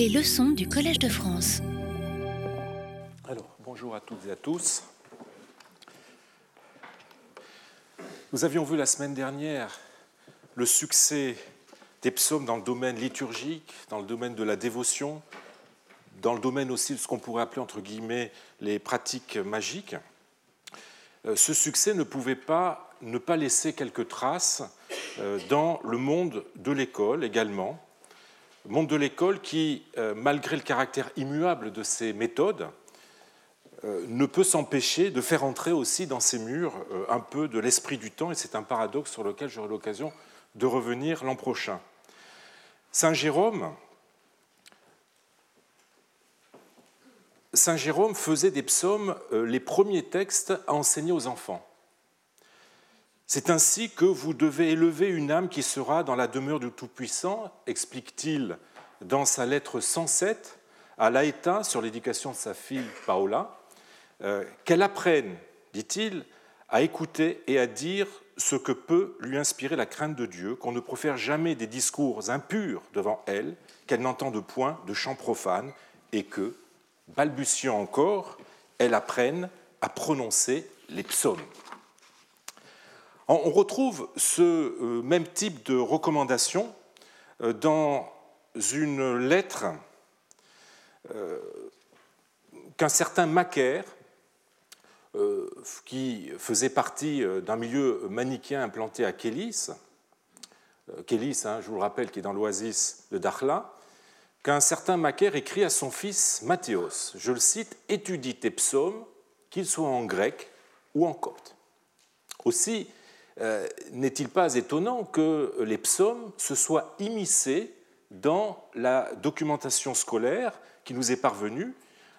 Les leçons du Collège de France. Alors, bonjour à toutes et à tous. Nous avions vu la semaine dernière le succès des psaumes dans le domaine liturgique, dans le domaine de la dévotion, dans le domaine aussi de ce qu'on pourrait appeler entre guillemets les pratiques magiques. Euh, ce succès ne pouvait pas ne pas laisser quelques traces euh, dans le monde de l'école également. Monde de l'école qui, euh, malgré le caractère immuable de ces méthodes, ne peut s'empêcher de faire entrer aussi dans ces murs un peu de l'esprit du temps, et c'est un paradoxe sur lequel j'aurai l'occasion de revenir l'an prochain. Saint Jérôme, Saint Jérôme faisait des psaumes euh, les premiers textes à enseigner aux enfants. C'est ainsi que vous devez élever une âme qui sera dans la demeure du Tout-Puissant, explique-t-il dans sa lettre 107 à Laïta sur l'éducation de sa fille Paola, euh, qu'elle apprenne, dit-il, à écouter et à dire ce que peut lui inspirer la crainte de Dieu, qu'on ne profère jamais des discours impurs devant elle, qu'elle n'entende point de chants profanes, et que, balbutiant encore, elle apprenne à prononcer les psaumes. On retrouve ce euh, même type de recommandation euh, dans une lettre euh, qu'un certain Macaire, qui faisait partie d'un milieu manichéen implanté à Kélis, Kélis, hein, je vous le rappelle, qui est dans l'oasis de Dakhla, qu'un certain Macaire écrit à son fils Mathéos, je le cite, étudie tes psaumes, qu'ils soient en grec ou en copte. Euh, n'est-il pas étonnant que les psaumes se soient immiscés dans la documentation scolaire qui nous est parvenue?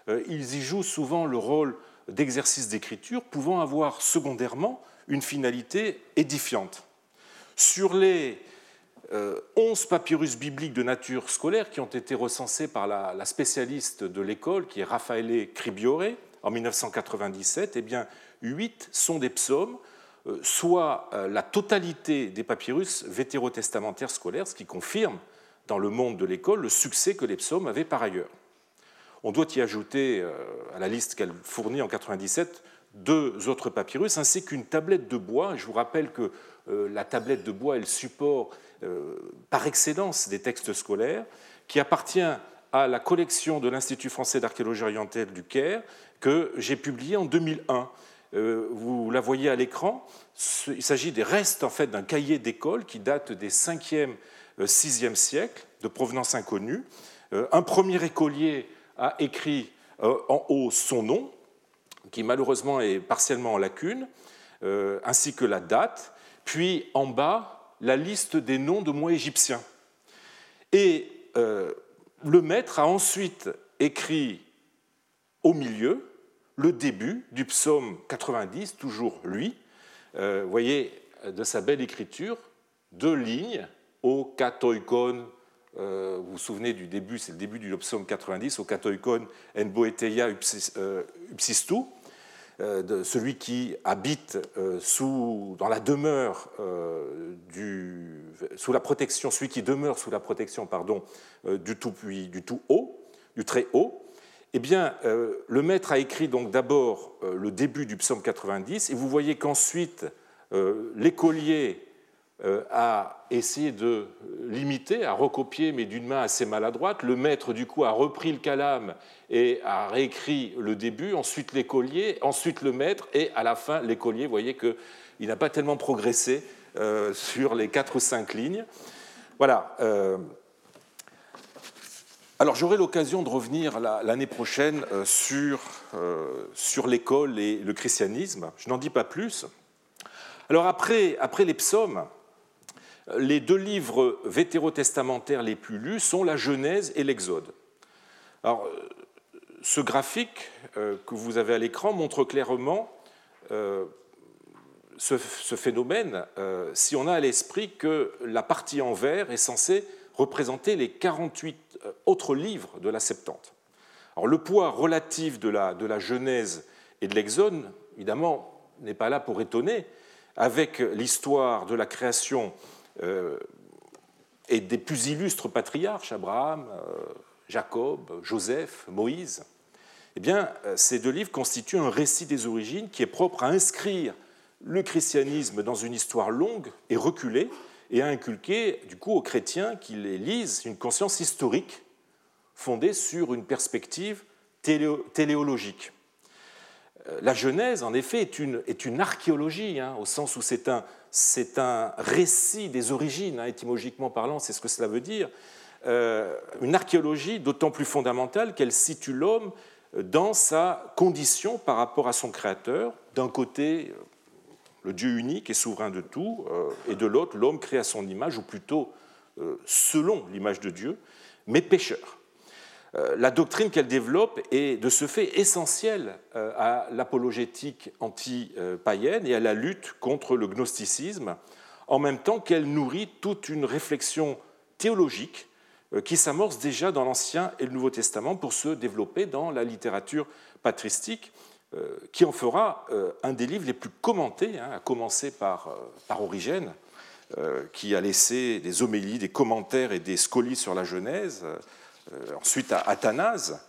Euh, Ils y jouent souvent le rôle d'exercice d'écriture, pouvant avoir secondairement une finalité édifiante. Sur les 11 euh, papyrus bibliques de nature scolaire qui ont été recensés par la, spécialiste de l'école, qui est Raffaele Cribiore, en 1997, eh bien, 8 sont des psaumes, soit euh, la totalité des papyrus vétérotestamentaires scolaires, ce qui confirme dans le monde de l'école le succès que les psaumes avaient par ailleurs. On doit y ajouter à la liste qu'elle fournit en 1997 deux autres papyrus, ainsi qu'une tablette de bois. Je vous rappelle que la tablette de bois est le support euh, par excellence des textes scolaires, qui appartient à la collection de l'Institut français d'archéologie orientale du Caire, que j'ai publié en 2001. Euh, vous la voyez à l'écran. Il s'agit des restes en fait d'un cahier d'école qui date des 5e, 6e siècles, de provenance inconnue. Euh, un premier écolier a écrit en haut son nom, qui malheureusement est partiellement en lacune, ainsi que la date. Puis en bas, la liste des noms de mots égyptiens. Et euh, le maître a ensuite écrit au milieu le début du psaume 90, toujours lui. Euh, voyez, de sa belle écriture, deux lignes, au katoikon, euh, vous vous souvenez du début, c'est le début du psaume 90, au katoikon en boeteia upsistu, euh, celui qui habite euh, sous, dans la demeure euh, du, sous la protection, celui qui demeure sous la protection pardon, du, tout, du tout haut, du très haut, eh bien, le maître a écrit donc d'abord le début du psaume 90, et vous voyez qu'ensuite l'écolier euh, a essayé de l'imiter, à recopier, mais d'une main assez maladroite. Le maître, du coup, a repris le calame et a réécrit le début, ensuite l'écolier, ensuite le maître, et à la fin, l'écolier, vous voyez qu'il n'a pas tellement progressé euh, sur les quatre ou cinq lignes. Voilà. Euh, alors j'aurai l'occasion de revenir l'année prochaine sur, sur l'école et le christianisme. Je n'en dis pas plus. Alors après, les psaumes, les deux livres vétérotestamentaires les plus lus sont la Genèse et l'Exode. Alors, ce graphique euh, que vous avez à l'écran montre clairement euh, ce, phénomène euh, si on a à l'esprit que la partie en vert est censée représenter les 48 autres livres de la Septante. Alors, le poids relatif de la, de la Genèse et de l'Exode, évidemment, n'est pas là pour étonner, avec l'histoire de la création euh, et des plus illustres patriarches, Abraham, euh, Jacob, Joseph, Moïse, eh bien, ces deux livres constituent un récit des origines qui est propre à inscrire le christianisme dans une histoire longue et reculée et à inculquer du coup aux chrétiens qui les lisent une conscience historique fondée sur une perspective téléologique. Euh, la Genèse, en effet, est une, est une archéologie, hein, au sens où c'est un, un récit des origines, hein, étymologiquement parlant, c'est ce que cela veut dire. Euh, une archéologie d'autant plus fondamentale qu'elle situe l'homme dans sa condition par rapport à son créateur. D'un côté, le Dieu unique et souverain de tout, euh, et de l'autre, l'homme créé à son image, ou plutôt selon l'image de Dieu, mais pécheur. Euh, la doctrine qu'elle développe est de ce fait essentielle euh, à l'apologétique anti-païenne et à la lutte contre le gnosticisme, en même temps qu'elle nourrit toute une réflexion théologique euh, qui s'amorce déjà dans l'Ancien et le Nouveau Testament pour se développer dans la littérature patristique, qui en fera un des livres les plus commentés, hein, à commencer par, par Origène, qui a laissé des homélies, des commentaires et des scolies sur la Genèse euh, ensuite à Athanase,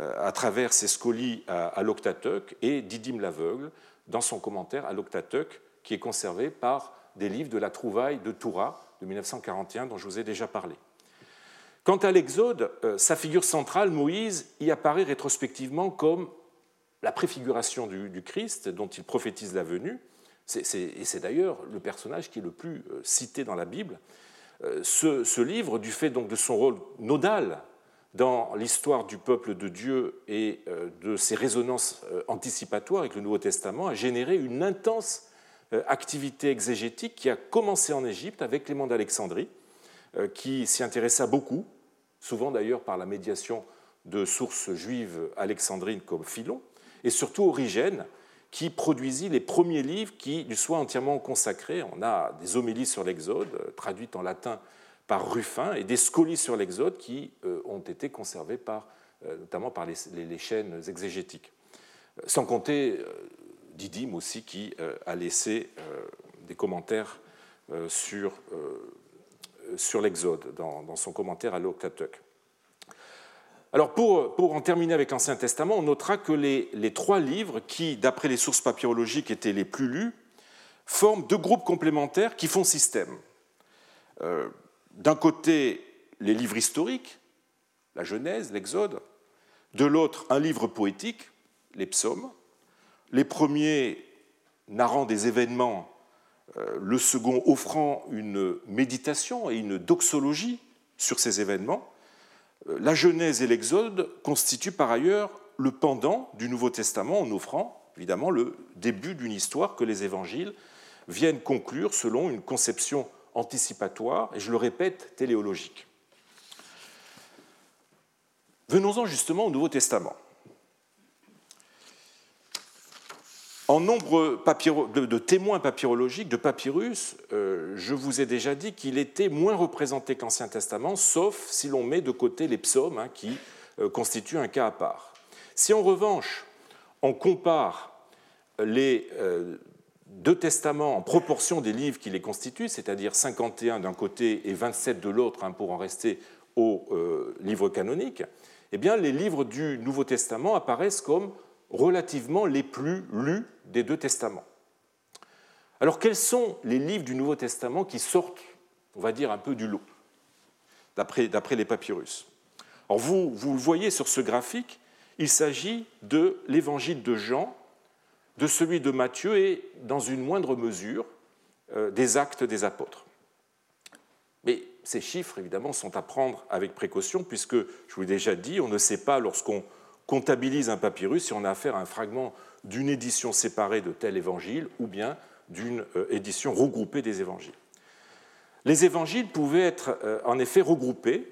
euh, à travers ses scolies à l'Octateuch, et Didyme l'aveugle, dans son commentaire à l'Octateuch, qui est conservé par des livres de la trouvaille de Toura de 1941, dont je vous ai déjà parlé. Quant à l'Exode, euh, sa figure centrale, Moïse, y apparaît rétrospectivement comme la préfiguration du, Christ, dont il prophétise la venue. et c'est d'ailleurs le personnage qui est le plus cité dans la Bible. Ce, ce, livre, du fait donc de son rôle nodal dans l'histoire du peuple de Dieu et euh, de ses résonances euh, anticipatoires avec le Nouveau Testament a généré une intense euh, activité exégétique qui a commencé en Égypte avec Clément d'Alexandrie, qui s'y intéressa beaucoup, souvent d'ailleurs par la médiation de sources juives alexandrines comme Philon, et surtout Origène, qui produisit les premiers livres qui lui soient entièrement consacrés. On a des homélies sur l'Exode, traduites en latin par Ruffin et des scolies sur l'Exode qui euh, ont été conservés par, euh, notamment par les, chaînes exégétiques. Sans compter euh, Didyme aussi qui a laissé des commentaires sur, sur l'Exode dans, son commentaire à l'Octateuch. Alors pour, en terminer avec l'Ancien Testament, on notera que les, trois livres qui, d'après les sources papyrologiques, étaient les plus lus, forment deux groupes complémentaires qui font système. D'un côté les livres historiques, la Genèse, l'Exode, de l'autre un livre poétique, les psaumes, les premiers narrant des événements, euh, le second offrant une méditation et une doxologie sur ces événements. Euh, la Genèse et l'Exode constituent par ailleurs le pendant du Nouveau Testament en offrant évidemment le début d'une histoire que les évangiles viennent conclure selon une conception anticipatoire, et je le répète, téléologique. Venons-en justement au Nouveau Testament. En nombre de témoins papyrologiques, de papyrus, euh, je vous ai déjà dit qu'il était moins représenté qu'Ancien Testament, sauf si l'on met de côté les psaumes, hein, qui euh, constituent un cas à part. Si en revanche, on compare les euh, deux testaments en proportion des livres qui les constituent, c'est-à-dire 51 d'un côté et 27 de l'autre, hein, pour en rester aux livres canoniques, eh bien, les livres du Nouveau Testament apparaissent comme relativement les plus lus des deux testaments. Alors, quels sont les livres du Nouveau Testament qui sortent, on va dire, un peu du lot, d'après les papyrus? Alors, vous, vous le voyez sur ce graphique, il s'agit de l'évangile de Jean, de celui de Matthieu et, dans une moindre mesure, euh, des actes des apôtres. Mais ces chiffres, évidemment, sont à prendre avec précaution, puisque, je vous l'ai déjà dit, on ne sait pas, lorsqu'on comptabilise un papyrus, si on a affaire à un fragment d'une édition séparée de tel évangile ou bien d'une euh, édition regroupée des évangiles. Les évangiles pouvaient être euh, en effet regroupés.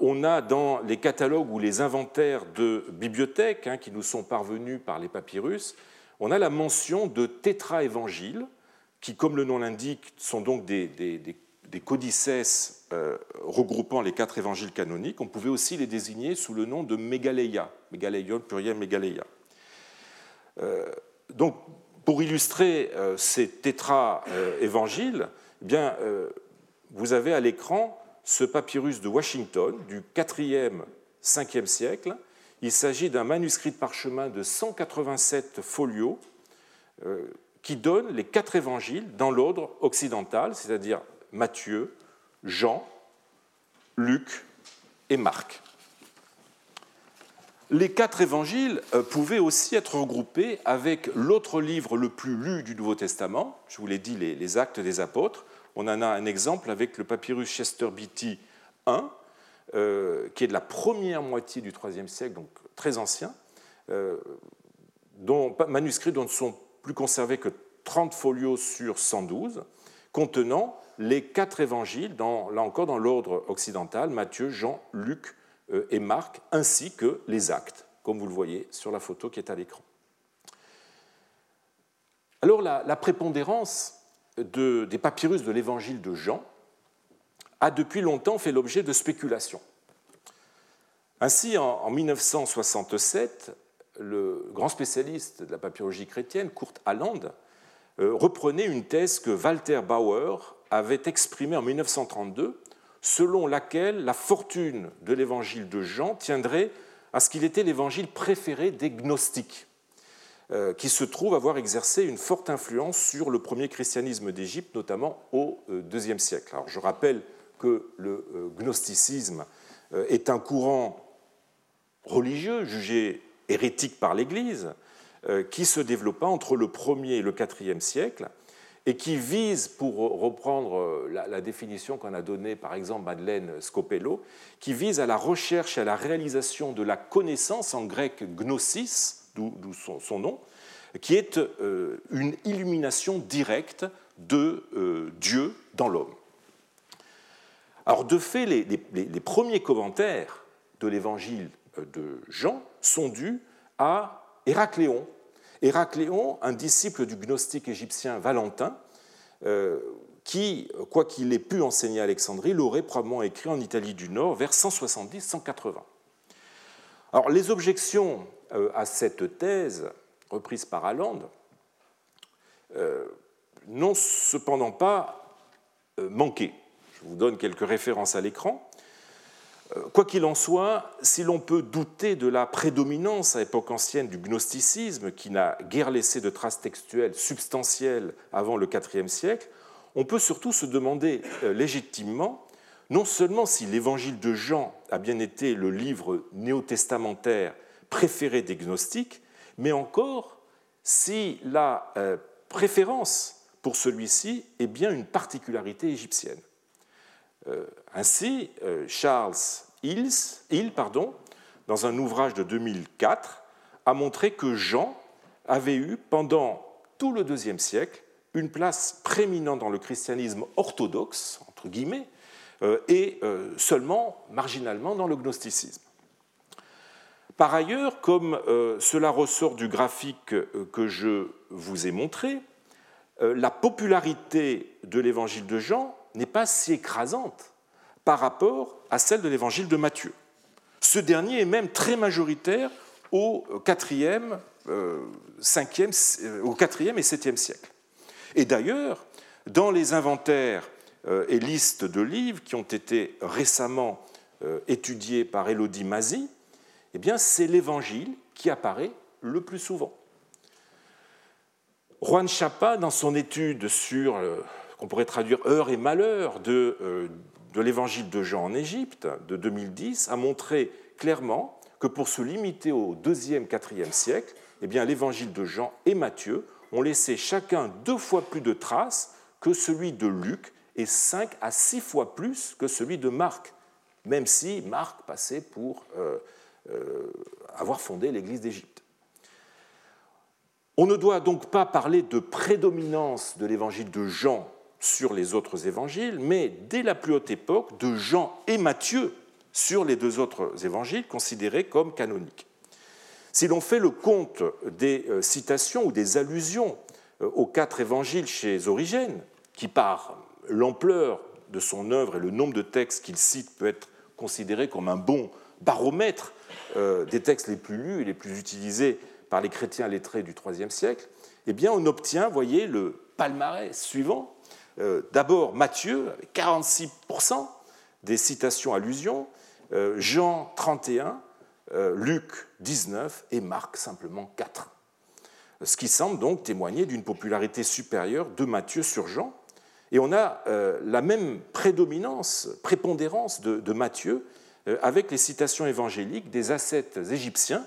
On a dans les catalogues ou les inventaires de bibliothèques hein, qui nous sont parvenus par les papyrus, on a la mention de tétraévangiles, qui, comme le nom l'indique, sont donc des, codices euh, regroupant les quatre évangiles canoniques. On pouvait aussi les désigner sous le nom de mégaleia, mégaleion pluriel mégaleia. Euh, donc, pour illustrer euh, ces tétra-évangiles, eh bien, vous avez à l'écran ce papyrus de Washington du 4e 5e siècle. Il s'agit d'un manuscrit de parchemin de 187 folios qui donne les quatre évangiles dans l'ordre occidental, c'est-à-dire Matthieu, Jean, Luc et Marc. Les quatre évangiles euh, pouvaient aussi être regroupés avec l'autre livre le plus lu du Nouveau Testament, je vous l'ai dit, les, Actes des Apôtres. On en a un exemple avec le papyrus Chester Beatty euh, qui est de la première moitié du IIIe siècle, donc très ancien, euh, dont, dont ne sont plus conservés que 30 folios sur 112, contenant les quatre évangiles, là encore dans l'ordre occidental, Matthieu, Jean, Luc euh, et Marc, ainsi que les actes, comme vous le voyez sur la photo qui est à l'écran. Alors la, prépondérance des papyrus de l'évangile de Jean a depuis longtemps fait l'objet de spéculations. Ainsi, en, 1967, le grand spécialiste de la papyrologie chrétienne, Kurt Aland, euh, reprenait une thèse que Walter Bauer avait exprimée en 1932, selon laquelle la fortune de l'évangile de Jean tiendrait à ce qu'il était l'évangile préféré des gnostiques, euh, qui se trouve avoir exercé une forte influence sur le premier christianisme d'Égypte, notamment au IIe siècle. Alors, je rappelle que le gnosticisme est un courant religieux jugé hérétique par l'Église, euh, qui se développa entre le 1er et le 4e siècle, et qui vise, pour reprendre euh, la, définition qu'on a donnée par exemple Madeleine Scopello, qui vise à la recherche et à la réalisation de la connaissance, en grec gnosis, d'où son, nom, qui est euh, une illumination directe de Dieu dans l'homme. Alors de fait, les, les premiers commentaires de l'évangile de Jean sont dus à Héracléon. Héracléon, un disciple du gnostique égyptien Valentin, euh, qui, quoi qu'il ait pu enseigner à Alexandrie, l'aurait probablement écrit en Italie du Nord vers 170-180. Alors, les objections euh, à cette thèse, reprise par Allende, euh, n'ont cependant pas manqué. Je vous donne quelques références à l'écran. Euh, quoi qu'il en soit, si l'on peut douter de la prédominance à époque ancienne du gnosticisme, qui n'a guère laissé de traces textuelles substantielles avant le IVe siècle, on peut surtout se demander euh, légitimement non seulement si l'évangile de Jean a bien été le livre néo-testamentaire préféré des gnostiques, mais encore si la euh, préférence pour celui-ci est bien une particularité égyptienne. Euh, ainsi, euh, Charles Hill, pardon, dans un ouvrage de 2004, a montré que Jean avait eu, pendant tout le deuxième siècle, une place prééminente dans le christianisme orthodoxe, entre guillemets, euh, et seulement marginalement dans le gnosticisme. Par ailleurs, comme cela ressort du graphique que je vous ai montré, la popularité de l'évangile de Jean n'est pas si écrasante par rapport à celle de l'évangile de Matthieu. Ce dernier est même très majoritaire au 4e, euh, euh, au 4e et 7e siècle. Et d'ailleurs, dans les inventaires euh, et listes de livres qui ont été récemment étudiés par Elodie Mazy, eh bien, c'est l'évangile qui apparaît le plus souvent. Juan Chapa, dans son étude sur qu'on pourrait traduire heure et malheur de, euh, de l'évangile de Jean en Égypte de 2010, a montré clairement que pour se limiter au 2e, 4e siècle, eh bien, l'évangile de Jean et Matthieu ont laissé chacun deux fois plus de traces que celui de Luc et cinq à six fois plus que celui de Marc, même si Marc passait pour euh, euh, avoir fondé l'Église d'Égypte. On ne doit donc pas parler de prédominance de l'évangile de Jean sur les autres évangiles, mais dès la plus haute époque de Jean et Matthieu sur les deux autres évangiles considérés comme canoniques. Si l'on fait le compte des euh, citations ou des allusions euh, aux quatre évangiles chez Origène, qui par l'ampleur de son œuvre et le nombre de textes qu'il cite peut être considéré comme un bon baromètre euh, des textes les plus lus et les plus utilisés par les chrétiens lettrés du IIIe siècle, eh bien on obtient, voyez, le palmarès suivant euh, d'abord Matthieu, avec 46% des citations allusions, Jean 31, Luc 19 et Marc simplement 4. Ce qui semble donc témoigner d'une popularité supérieure de Matthieu sur Jean. Et on a la même prédominance, prépondérance de, Matthieu avec les citations évangéliques des ascètes égyptiens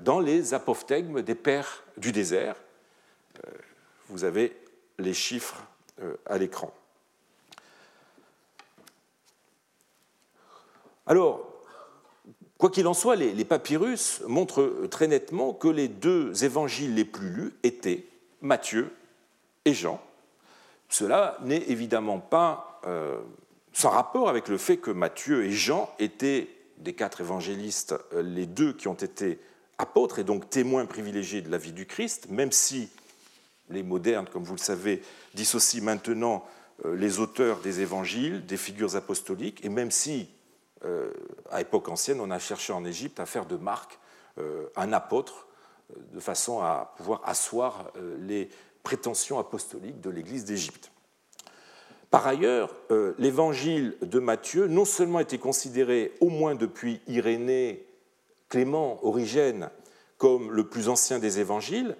dans les apophthegmes des pères du désert. Vous avez les chiffres à l'écran. Alors, quoi qu'il en soit, les, papyrus montrent très nettement que les deux évangiles les plus lus étaient Matthieu et Jean. Cela n'est évidemment pas euh, sans rapport avec le fait que Matthieu et Jean étaient des quatre évangélistes euh, les deux qui ont été apôtres et donc témoins privilégiés de la vie du Christ, même si les modernes, comme vous le savez, dissocient maintenant euh, les auteurs des évangiles, des figures apostoliques, et même si euh, à époque ancienne, on a cherché en Égypte à faire de Marc euh, un apôtre, de façon à pouvoir asseoir les prétentions apostoliques de l'Église d'Égypte. Par ailleurs, l'évangile de Matthieu non seulement était considéré, au moins depuis Irénée, Clément, Origène, comme le plus ancien des évangiles,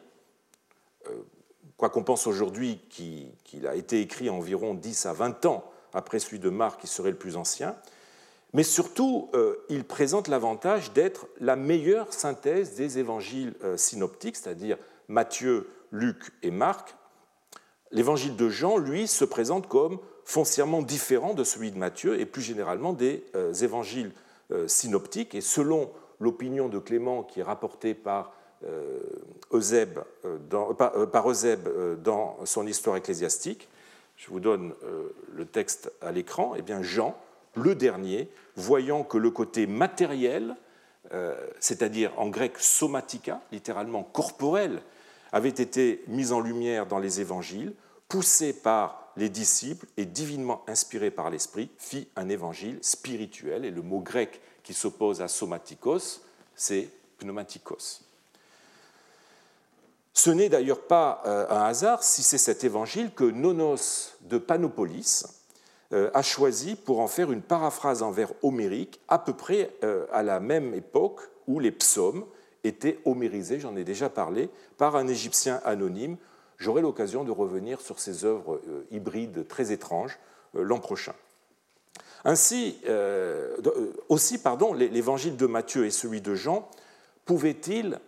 quoi qu'on pense aujourd'hui qu'il a été écrit environ 10 à 20 ans après celui de Marc, qui serait le plus ancien, mais surtout, euh, il présente l'avantage d'être la meilleure synthèse des évangiles euh, synoptiques, c'est-à-dire Matthieu, Luc et Marc. L'évangile de Jean, lui, se présente comme foncièrement différent de celui de Matthieu et plus généralement des euh, évangiles synoptiques. Et selon l'opinion de Clément qui est rapportée par Eusèbe dans, par Eusèbe dans son histoire ecclésiastique, je vous donne le texte à l'écran, eh bien Jean, le dernier, voyant que le côté matériel, euh, c'est-à-dire en grec somatica, littéralement corporel, avait été mis en lumière dans les évangiles, poussé par les disciples et divinement inspiré par l'Esprit, fit un évangile spirituel. Et le mot grec qui s'oppose à somatikos, c'est pneumatikos. Ce n'est d'ailleurs pas euh, un hasard si c'est cet évangile que Nonos de Panopolis, euh, a choisi pour en faire une paraphrase en vers homérique à peu près euh, à la même époque où les psaumes étaient homérisés, j'en ai déjà parlé, par un Égyptien anonyme. J'aurai l'occasion de revenir sur ces œuvres hybrides très étranges l'an prochain. Ainsi, aussi, pardon, l'évangile de Matthieu et celui de Jean pouvaient-ils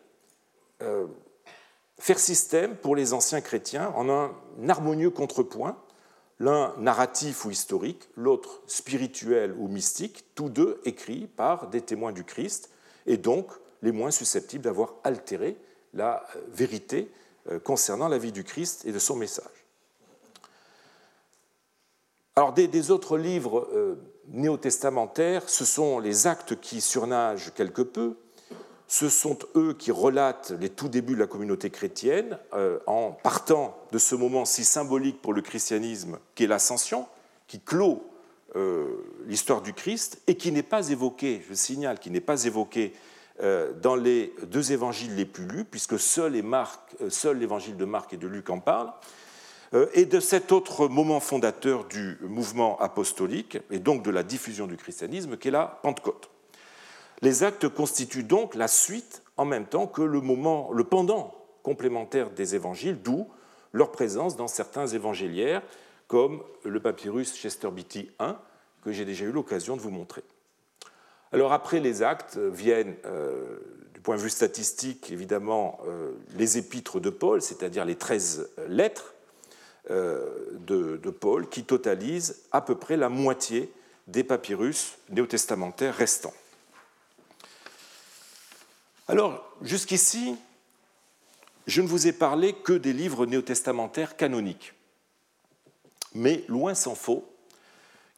faire système pour les anciens chrétiens en un harmonieux contrepoint l'un narratif ou historique, l'autre spirituel ou mystique, tous deux écrits par des témoins du Christ, et donc les moins susceptibles d'avoir altéré la euh, vérité euh, concernant la vie du Christ et de son message. Alors des, autres livres euh, néo-testamentaires, ce sont les actes qui surnagent quelque peu, ce sont eux qui relatent les tout débuts de la communauté chrétienne euh, en partant de ce moment si symbolique pour le christianisme qu'est l'ascension, qui clôt euh, l'histoire du Christ et qui n'est pas évoqué, je signale, qui n'est pas évoqué euh, dans les deux évangiles les plus lus, puisque seul, l'évangile de Marc et de Luc en parlent, et de cet autre moment fondateur du mouvement apostolique et donc de la diffusion du christianisme qu'est la Pentecôte. Les actes constituent donc la suite en même temps que le moment, le pendant complémentaire des évangiles, d'où leur présence dans certains évangéliaires, comme le papyrus Chester Beatty I, que j'ai déjà eu l'occasion de vous montrer. Alors après les actes viennent, euh, du point de vue statistique, évidemment, euh, les épîtres de Paul, c'est-à-dire les 13 lettres euh, de, de, Paul, qui totalisent à peu près la moitié des papyrus néo-testamentaires restants. Alors, jusqu'ici, je ne vous ai parlé que des livres néo-testamentaires canoniques. Mais loin s'en faut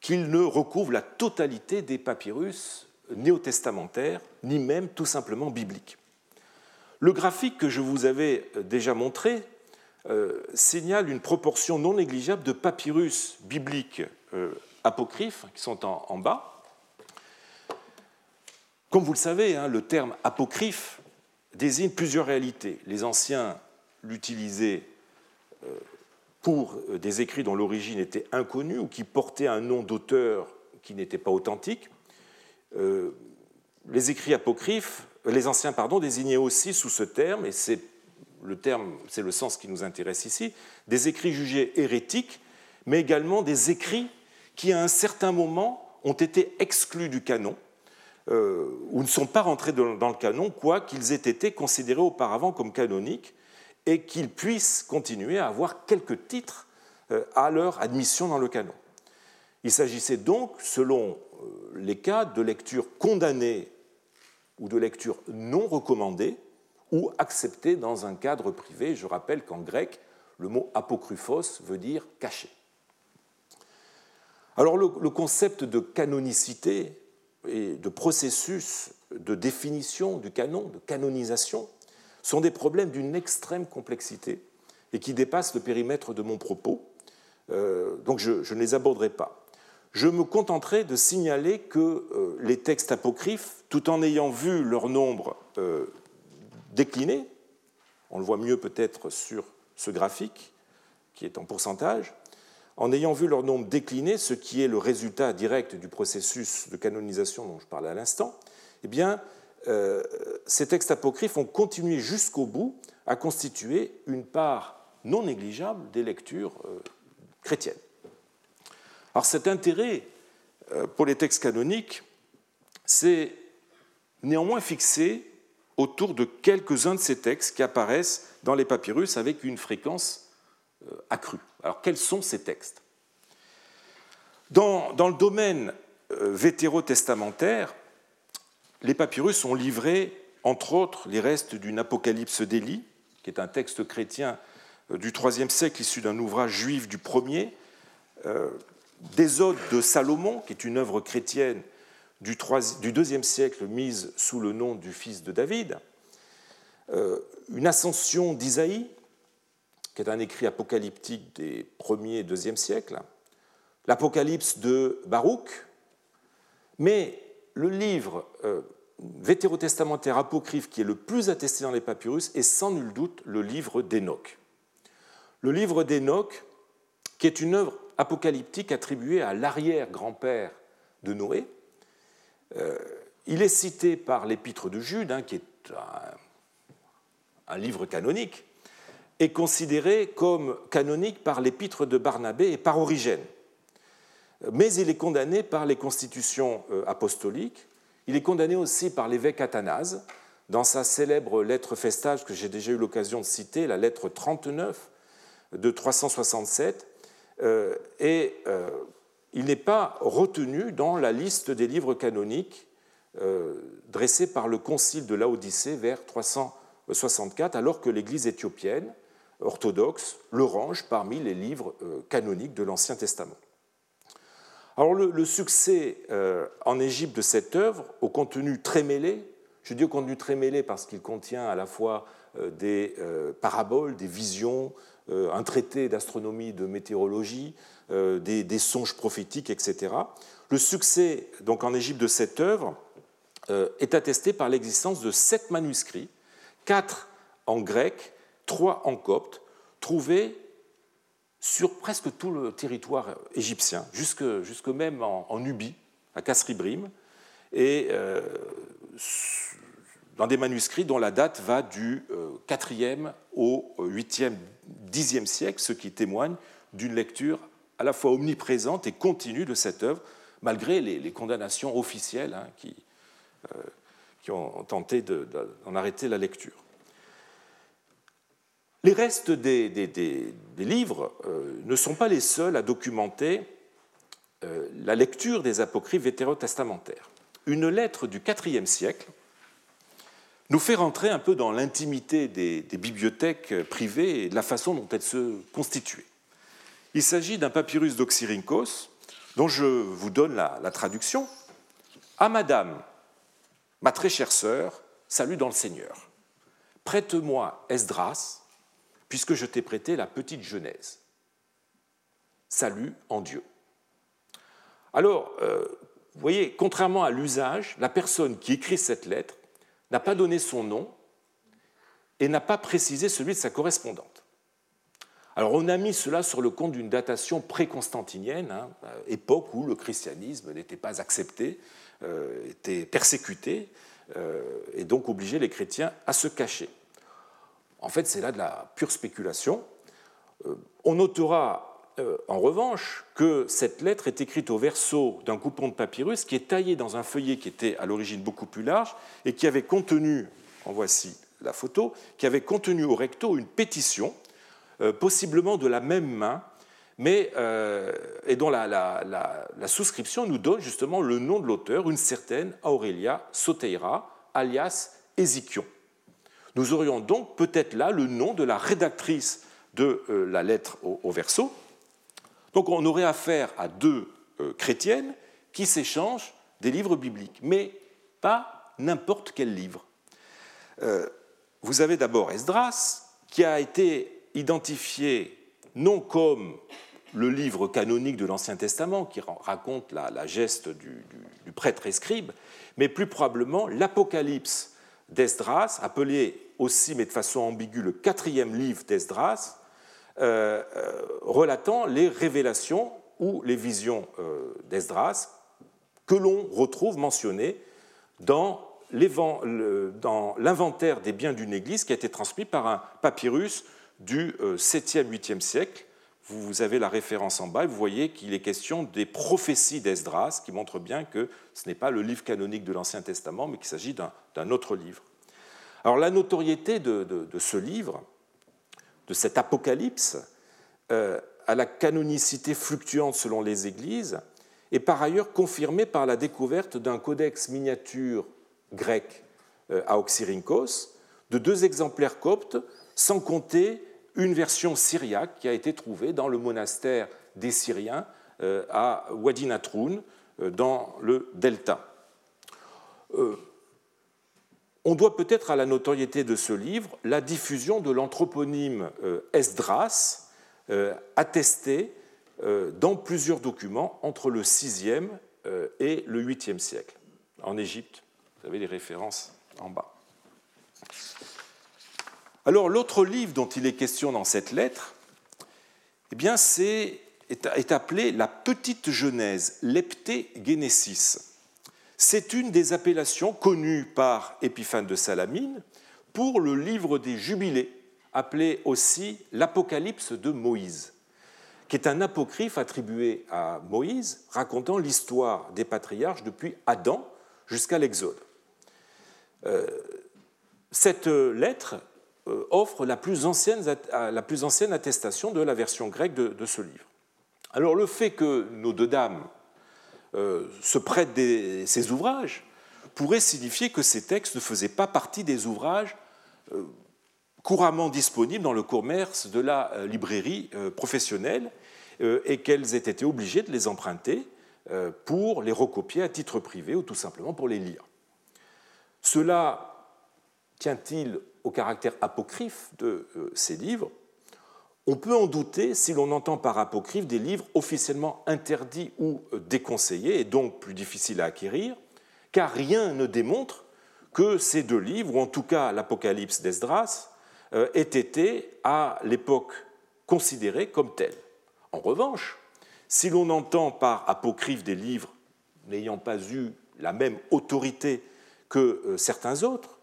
qu'ils ne recouvrent la totalité des papyrus néo-testamentaires, ni même tout simplement bibliques. Le graphique que je vous avais déjà montré euh, signale une proportion non négligeable de papyrus bibliques euh, apocryphes qui sont en bas, comme vous le savez, hein, le terme apocryphe désigne plusieurs réalités. Les anciens l'utilisaient euh, pour euh, des écrits dont l'origine était inconnue ou qui portaient un nom d'auteur qui n'était pas authentique. les écrits apocryphes, les anciens pardon, désignaient aussi sous ce terme, et c'est le terme, c'est le sens qui nous intéresse ici, des écrits jugés hérétiques, mais également des écrits qui, à un certain moment, ont été exclus du canon, euh, ou ne sont pas rentrés dans, le canon, quoi qu'ils aient été considérés auparavant comme canoniques, et qu'ils puissent continuer à avoir quelques titres euh, à leur admission dans le canon. Il s'agissait donc, selon euh, les cas, de lectures condamnées ou de lectures non recommandées, ou acceptées dans un cadre privé. Je rappelle qu'en grec, le mot apokryphos veut dire caché. Alors le, concept de canonicité et de processus de définition du canon, de canonisation, sont des problèmes d'une extrême complexité et qui dépassent le périmètre de mon propos. Euh, donc je, ne les aborderai pas. Je me contenterai de signaler que euh, les textes apocryphes, tout en ayant vu leur nombre euh, décliner, on le voit mieux peut-être sur ce graphique qui est en pourcentage, en ayant vu leur nombre décliner, ce qui est le résultat direct du processus de canonisation dont je parlais à l'instant, eh euh, ces textes apocryphes ont continué jusqu'au bout à constituer une part non négligeable des lectures euh, chrétiennes. Alors cet intérêt euh, pour les textes canoniques s'est néanmoins fixé autour de quelques-uns de ces textes qui apparaissent dans les papyrus avec une fréquence accrue. Alors quels sont ces textes? Dans, le domaine euh, vétérotestamentaire, les papyrus ont livré, entre autres, les restes d'une Apocalypse d'Élie, qui est un texte chrétien euh, du IIIe siècle issu d'un ouvrage juif du premier, euh, des Odes de Salomon, qui est une œuvre chrétienne du, IIe siècle mise sous le nom du fils de David, une ascension d'Isaïe, qui est un écrit apocalyptique des 1er et 2e siècles, l'Apocalypse de Baruch, mais le livre euh, vétérotestamentaire apocryphe qui est le plus attesté dans les papyrus est sans nul doute le livre d'Enoch. Le livre d'Enoch, qui est une œuvre apocalyptique attribuée à l'arrière-grand-père de Noé, euh, il est cité par l'Épître de Jude, hein, qui est un livre canonique, est considéré comme canonique par l'épître de Barnabé et par Origène. Mais il est condamné par les constitutions euh, apostoliques, il est condamné aussi par l'évêque Athanase dans sa célèbre lettre festage que j'ai déjà eu l'occasion de citer, la lettre 39 de 367, euh, et euh, il n'est pas retenu dans la liste des livres canoniques dressés par le concile de Laodicée vers 364, alors que l'Église éthiopienne orthodoxe le range parmi les livres euh, canoniques de l'Ancien Testament. Alors le, succès euh, en Égypte de cette œuvre, au contenu très mêlé, je dis au contenu très mêlé parce qu'il contient à la fois euh, des paraboles, des visions, un traité d'astronomie, de météorologie, des, songes prophétiques, etc. Le succès donc en Égypte de cette œuvre est attesté par l'existence de sept manuscrits, quatre en grec trois en copte, trouvés sur presque tout le territoire égyptien, jusque, même en, Nubie, à Kasribrim, et euh, dans des manuscrits dont la date va du 4e euh, au 8e, 10e siècle, ce qui témoigne d'une lecture à la fois omniprésente et continue de cette œuvre, malgré les, condamnations officielles hein, euh, qui, ont tenté d'en arrêter la lecture. Les restes des, livres euh, ne sont pas les seuls à documenter euh, la lecture des apocryphes vétérotestamentaires. Une lettre du IVe siècle nous fait rentrer un peu dans l'intimité des, bibliothèques privées et de la façon dont elles se constituaient. Il s'agit d'un papyrus d'Oxyrhynchos, dont je vous donne la, la traduction. À Madame, ma très chère sœur, salut dans le Seigneur. Prête-moi Esdras, puisque je t'ai prêté la petite Genèse. Salut en Dieu. Alors, euh, vous voyez, contrairement à l'usage, la personne qui écrit cette lettre n'a pas donné son nom et n'a pas précisé celui de sa correspondante. Alors on a mis cela sur le compte d'une datation pré-constantinienne, hein, euh, époque où le christianisme n'était pas accepté était persécuté et donc obligeait les chrétiens à se cacher. En fait, c'est là de la pure spéculation. On notera euh, en revanche, que cette lettre est écrite au verso d'un coupon de papyrus qui est taillé dans un feuillet qui était à l'origine beaucoup plus large et qui avait contenu, en voici la photo, qui avait contenu au recto une pétition, euh, possiblement de la même main, mais euh, et dont la, la, souscription nous donne justement le nom de l'auteur, une certaine Aurelia Soteira, alias Ézichion. Nous aurions donc peut-être là le nom de la rédactrice de la lettre au verso, donc on aurait affaire à deux euh, chrétiennes qui s'échangent des livres bibliques, mais pas n'importe quel livre. Euh, vous avez d'abord Esdras, qui a été identifié non comme le livre canonique de l'Ancien Testament, qui raconte la, geste du, du, prêtre et scribe, mais plus probablement l'Apocalypse d'Esdras, appelé aussi, mais de façon ambiguë, le quatrième livre d'Esdras, euh, euh, relatant les révélations ou les visions euh, d'Esdras que l'on retrouve mentionnées dans l'inventaire des biens d'une église qui a été transmis par un papyrus du 7e, 8e siècle. Vous avez la référence en bas et vous voyez qu'il est question des prophéties d'Esdras qui montrent bien que ce n'est pas le livre canonique de l'Ancien Testament, mais qu'il s'agit d'un autre livre. Alors la notoriété de ce livre, de cet apocalypse euh, à la canonicité fluctuante selon les églises est par ailleurs confirmée par la découverte d'un codex miniature grec euh, à Oxyrhynchos, de deux exemplaires coptes, sans compter une version syriaque qui a été trouvée dans le monastère des Syriens euh, à Wadi Natroun, dans le delta. On doit peut-être à la notoriété de ce livre la diffusion de l'anthroponyme euh, Esdras, euh, attesté euh, dans plusieurs documents entre le 6e et le 8e siècle. En Égypte, vous avez les références en bas. Alors l'autre livre dont il est question dans cette lettre, eh bien, est, est appelé la Petite Genèse, l'Epté-Génésis. C'est une des appellations connues par Épiphane de Salamine pour le livre des Jubilés, appelé aussi l'Apocalypse de Moïse, qui est un apocryphe attribué à Moïse racontant l'histoire des patriarches depuis Adam jusqu'à l'Exode. Euh, cette lettre euh, offre la plus, ancienne, attestation de la version grecque de, ce livre. Alors le fait que nos deux dames se prête ces ouvrages pourrait signifier que ces textes ne faisaient pas partie des ouvrages euh, couramment disponibles dans le commerce de la euh, librairie professionnelle et qu'elles aient été obligées de les emprunter pour les recopier à titre privé ou tout simplement pour les lire. Cela tient-il au caractère apocryphe de ces livres? On peut en douter si l'on entend par apocryphe des livres officiellement interdits ou déconseillés et donc plus difficiles à acquérir, car rien ne démontre que ces deux livres, ou en tout cas l'Apocalypse d'Esdras, euh, aient été à l'époque considérés comme tels. En revanche, si l'on entend par apocryphe des livres n'ayant pas eu la même autorité que euh, certains autres,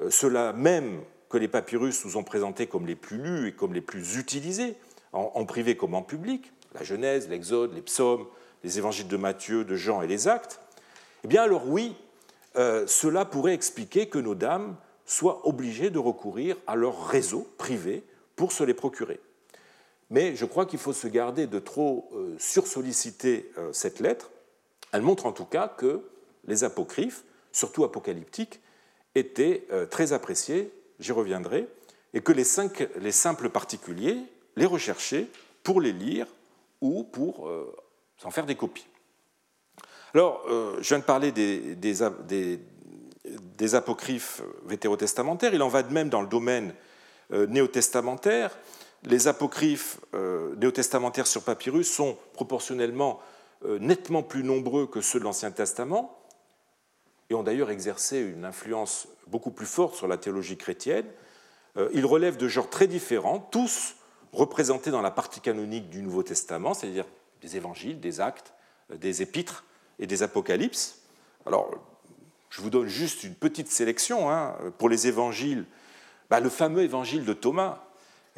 euh, cela même que les papyrus nous ont présentés comme les plus lus et comme les plus utilisés, en, privé comme en public, la Genèse, l'Exode, les psaumes, les évangiles de Matthieu, de Jean et les actes, eh bien alors oui, euh, cela pourrait expliquer que nos dames soient obligées de recourir à leur réseau privé pour se les procurer. Mais je crois qu'il faut se garder de trop euh, sursolliciter euh, cette lettre. Elle montre en tout cas que les apocryphes, surtout apocalyptiques, étaient très appréciés j'y reviendrai, et que les, simples particuliers les recherchaient pour les lire ou pour euh, s'en faire des copies. Alors, euh, je viens de parler des, apocryphes vétérotestamentaires, il en va de même dans le domaine euh, néotestamentaire. Les apocryphes néotestamentaires sur papyrus sont proportionnellement nettement plus nombreux que ceux de l'Ancien Testament, et ont d'ailleurs exercé une influence beaucoup plus forte sur la théologie chrétienne. Euh, ils relèvent de genres très différents, tous représentés dans la partie canonique du Nouveau Testament, c'est-à-dire des évangiles, des actes, euh, des épîtres et des apocalypses. Alors, je vous donne juste une petite sélection hein, pour les évangiles. Bah, le fameux évangile de Thomas,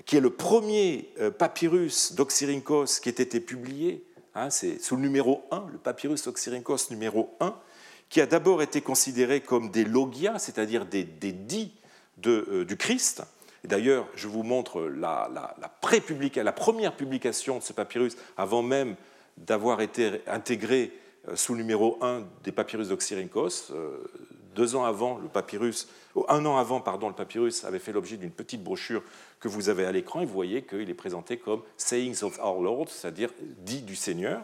qui est le premier euh, papyrus d'Oxyrhynchos qui ait été publié, hein, c'est sous le numéro 1, le papyrus d'Oxyrhynchos numéro 1, qui a d'abord été considéré comme des logias, c'est-à-dire des, des dits de, du Christ, D'ailleurs, je vous montre la, première publication de ce papyrus, avant même d'avoir été intégré euh, sous le numéro 1 des papyrus d'Oxyrhynchos. Euh, deux ans avant, le papyrus, un an avant, pardon, le papyrus avait fait l'objet d'une petite brochure que vous avez à l'écran, et vous voyez qu'il est présenté comme Sayings of Our Lord, c'est-à-dire dit du Seigneur.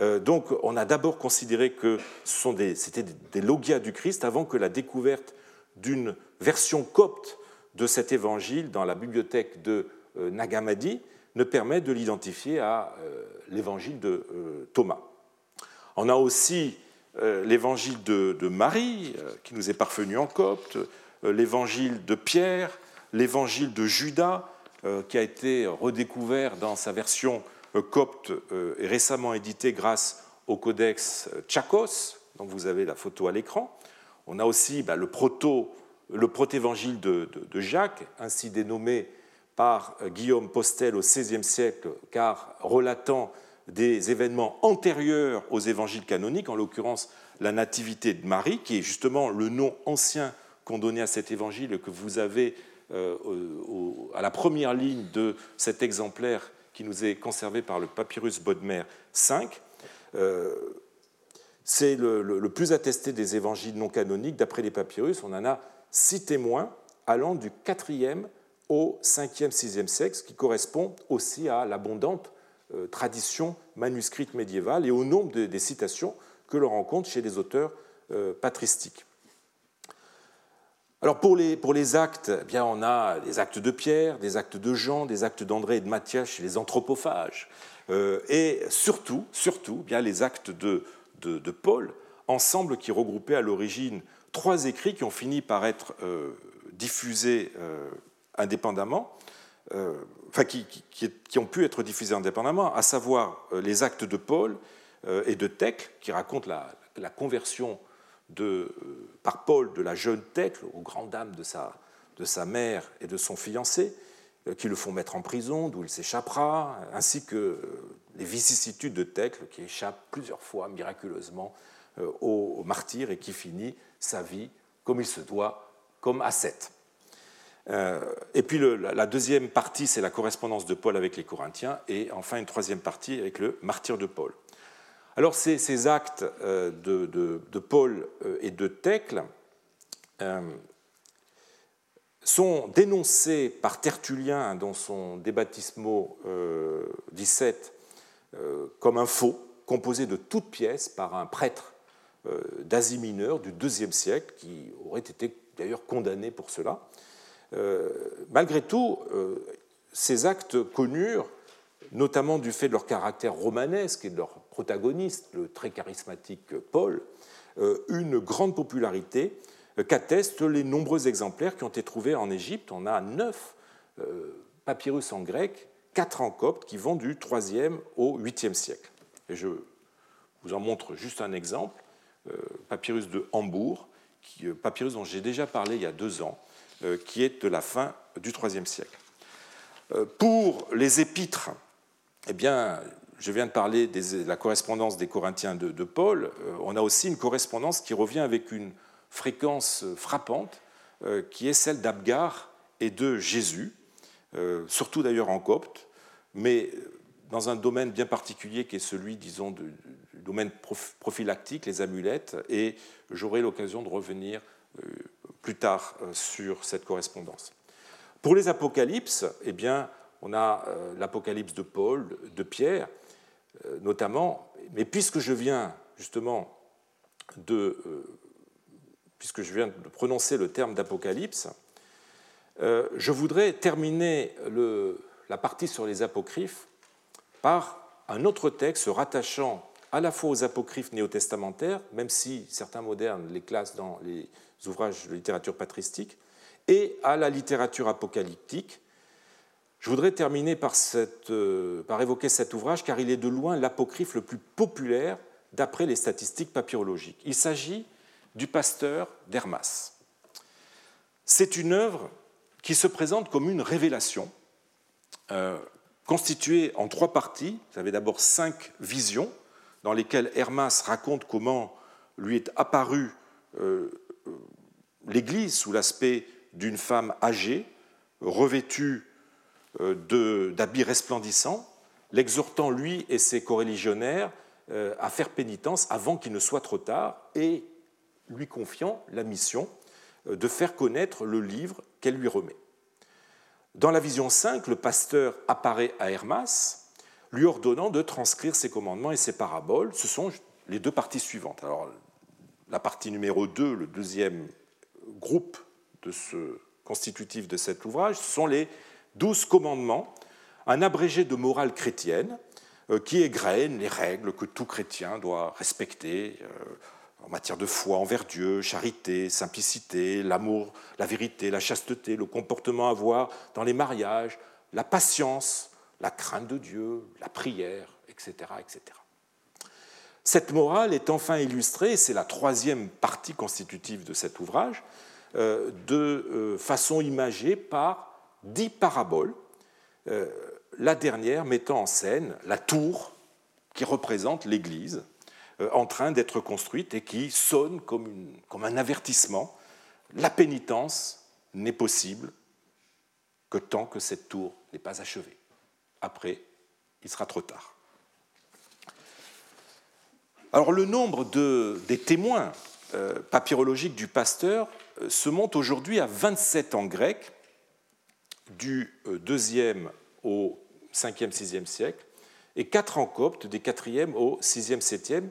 Euh, donc, on a d'abord considéré que c'était des logias du Christ avant que la découverte d'une version copte de cet évangile dans la bibliothèque de euh, Nagamadi ne permet de l'identifier à euh, l'évangile de Thomas. On a aussi l'évangile de, Marie, qui nous est parvenu en copte, l'évangile de Pierre, l'évangile de Judas, qui a été redécouvert dans sa version copte et récemment édité grâce au codex Tchakos, dont vous avez la photo à l'écran. On a aussi bah, le proto le protévangile de, de, Jacques, ainsi dénommé par Guillaume Postel au XVIe siècle, car relatant des événements antérieurs aux évangiles canoniques, en l'occurrence la Nativité de Marie, qui est justement le nom ancien qu'on donnait à cet évangile que vous avez euh, à la première ligne de cet exemplaire qui nous est conservé par le papyrus Bodmer V. Euh, c'est le, plus attesté des évangiles non canoniques. D'après les papyrus, on en a six témoins allant du 4e au 5e, 6e siècle, qui correspond aussi à l'abondante euh, tradition manuscrite médiévale et au nombre des citations que l'on rencontre chez les auteurs euh, patristiques. Alors pour les, actes, eh bien on a des actes de Pierre, des actes de Jean, des actes d'André et de Matthias chez les anthropophages, euh, et surtout, surtout eh bien les actes de, de, Paul, ensemble qui regroupait à l'origine trois écrits qui ont fini par être euh, diffusés euh, indépendamment, enfin qui, ont pu être diffusés indépendamment, à savoir les actes de Paul et de Thècle, qui racontent la, conversion de, par Paul de la jeune Thècle aux grandes dames de sa, de sa mère et de son fiancé, qui le font mettre en prison, d'où il s'échappera, ainsi que les vicissitudes de Thècle, qui échappe plusieurs fois miraculeusement au martyr et qui finit sa vie comme il se doit, comme ascète. Euh, et puis la deuxième partie, c'est la correspondance de Paul avec les Corinthiens, et enfin une troisième partie avec le martyr de Paul. Alors ces, actes euh, de, Paul euh, et de Thècle sont dénoncés par Tertullien dans son Débattismo 17 comme un faux, composé de toutes pièces par un prêtre euh, d'Asie mineure du IIe siècle, qui aurait été d'ailleurs condamné pour cela. Euh, malgré tout, euh, ces actes connurent, notamment du fait de leur caractère romanesque et de leur protagoniste, le très charismatique Paul, une grande popularité qu'attestent les nombreux exemplaires qui ont été trouvés en Égypte. On a neuf papyrus en grec, quatre en copte, qui vont du IIIe au 8e siècle. Et je vous en montre juste un exemple. Euh, papyrus de Hambourg, euh, papyrus dont j'ai déjà parlé il y a deux ans, euh, qui est de la fin du IIIe siècle. Pour les épîtres, eh bien, je viens de parler de la correspondance des Corinthiens de, de, Paul. On a aussi une correspondance qui revient avec une fréquence frappante, qui est celle d'Abgar et de Jésus, surtout d'ailleurs en copte, mais dans un domaine bien particulier qui est celui, disons, de, domaine prophylactique, les amulettes, et j'aurai l'occasion de revenir euh, plus tard euh, sur cette correspondance. Pour les apocalypses, eh bien, on a euh, l'apocalypse de Paul, de Pierre, notamment, mais puisque je viens justement de, puisque je viens de prononcer le terme d'apocalypse, je voudrais terminer la partie sur les apocryphes par un autre texte rattachant à la fois aux apocryphes néo-testamentaires, même si certains modernes les classent dans les ouvrages de littérature patristique, et à la littérature apocalyptique. Je voudrais terminer euh, par évoquer cet ouvrage car il est de loin l'apocryphe le plus populaire d'après les statistiques papyrologiques. Il s'agit du pasteur d'Hermas. C'est une œuvre qui se présente comme une révélation, euh, constituée en trois parties. Vous avez d'abord cinq visions, dans lesquelles Hermas raconte comment lui est apparue euh, l'Église sous l'aspect d'une femme âgée, revêtue d'habits resplendissants, l'exhortant lui et ses coreligionnaires euh, à faire pénitence avant qu'il ne soit trop tard et lui confiant la mission euh, de faire connaître le livre qu'elle lui remet. Dans la vision 5, le pasteur apparaît à Hermas, lui ordonnant de transcrire ses commandements et ses paraboles. Ce sont les deux parties suivantes. Alors, la partie numéro 2, le deuxième groupe de ce constitutif de cet ouvrage, sont les douze commandements, un abrégé de morale chrétienne euh, qui égrène les règles que tout chrétien doit respecter euh, en matière de foi envers Dieu, charité, simplicité, l'amour, la vérité, la chasteté, le comportement à avoir dans les mariages, la patience, la crainte de Dieu, la prière, etc. etc. Cette morale est enfin illustrée, c'est la troisième partie constitutive de cet ouvrage, euh, de façon imagée par dix paraboles, euh, la dernière mettant en scène la tour qui représente l'Église euh, en train d'être construite et qui sonne comme, un avertissement. La pénitence n'est possible que tant que cette tour n'est pas achevée. Après, il sera trop tard. Alors le nombre de, des témoins euh, papyrologiques du pasteur se monte aujourd'hui à 27 en grec, du 2e euh, au 5e, 6e siècle, et 4 en copte, des 4e au 6e, 7e,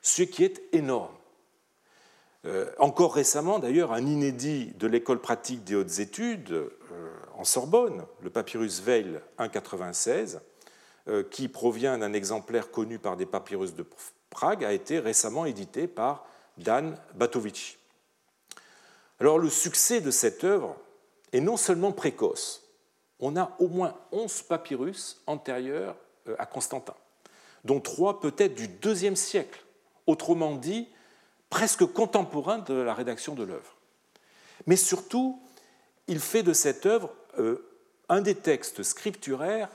ce qui est énorme. Euh, encore récemment, d'ailleurs, un inédit de l'école pratique des hautes études euh, en Sorbonne, le papyrus Veil 196, qui provient d'un exemplaire connu par des papyrus de Prague, a été récemment édité par Dan Batovici. Alors le succès de cette œuvre est non seulement précoce, on a au moins 11 papyrus antérieurs euh, à Constantin, dont trois peut-être du deuxième siècle, autrement dit presque contemporains de la rédaction de l'œuvre. Mais surtout, il fait de cette œuvre euh, un des textes scripturaires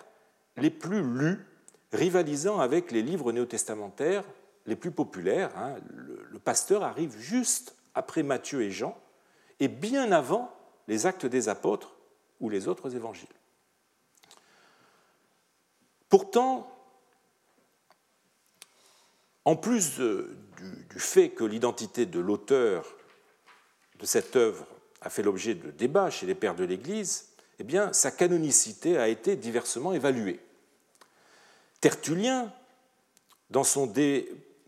les plus lus, rivalisant avec les livres néo-testamentaires les plus populaires. Hein. Le pasteur arrive juste après Matthieu et Jean, et bien avant les actes des apôtres ou les autres évangiles. Pourtant, en plus du, fait que l'identité de l'auteur de cette œuvre a fait l'objet de débats chez les pères de l'Église, eh sa canonicité a été diversement évaluée. Tertullien, dans son De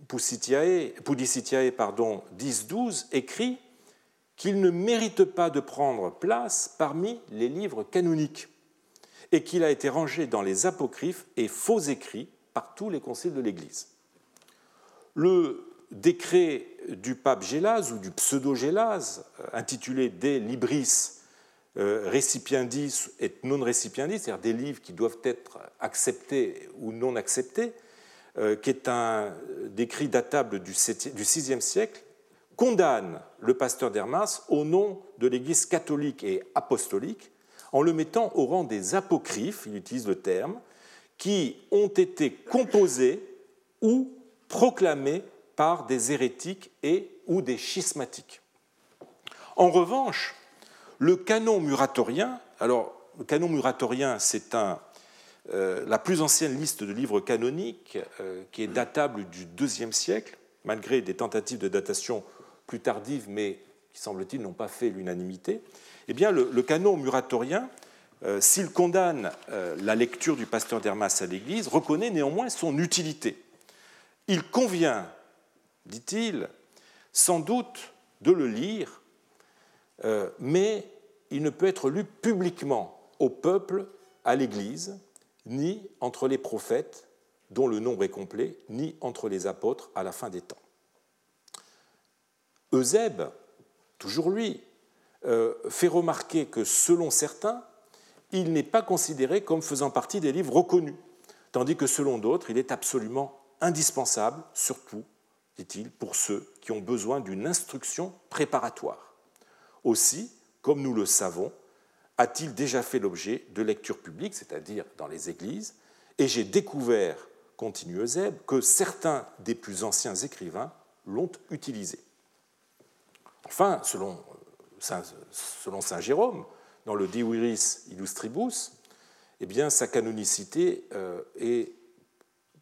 Pudicitiae, 10-12, écrit qu'il ne mérite pas de prendre place parmi les livres canoniques et qu'il a été rangé dans les apocryphes et faux écrits par tous les conciles de l'Église. Le décret du pape Gélase ou du pseudo-Gélase, intitulé De Libris euh, Recipiendis et non recipiendis, c'est-à-dire des livres qui doivent être acceptés ou non acceptés, euh, qui est un décret datable du VIe siècle, condamne le pasteur d'Hermas au nom de l'Église catholique et apostolique en le mettant au rang des apocryphes, il utilise le terme, qui ont été composés ou proclamés par des hérétiques et ou des schismatiques. En revanche, le canon muratorien, alors le canon muratorien, c'est euh, la plus ancienne liste de livres canoniques euh, qui est datable du IIe siècle, malgré des tentatives de datation plus tardives, mais qui, semble-t-il, n'ont pas fait l'unanimité, eh bien, le, canon muratorien, euh, s'il condamne euh, la lecture du pasteur d'Hermas à l'Église, reconnaît néanmoins son utilité. Il convient, dit-il, sans doute de le lire, euh, mais il ne peut être lu publiquement au peuple, à l'Église, ni entre les prophètes, dont le nombre est complet, ni entre les apôtres à la fin des temps. Eusèbe, toujours lui, euh, fait remarquer que selon certains, il n'est pas considéré comme faisant partie des livres reconnus, tandis que selon d'autres, il est absolument indispensable, surtout, dit-il, pour ceux qui ont besoin d'une instruction préparatoire. Aussi, comme nous le savons, a-t-il déjà fait l'objet de lectures publiques, c'est-à-dire dans les églises, et j'ai découvert, continue Eusèbe, que certains des plus anciens écrivains l'ont utilisé. Enfin, selon Saint, selon Saint Jérôme, dans le De Viris Illustribus, eh sa canonicité euh, est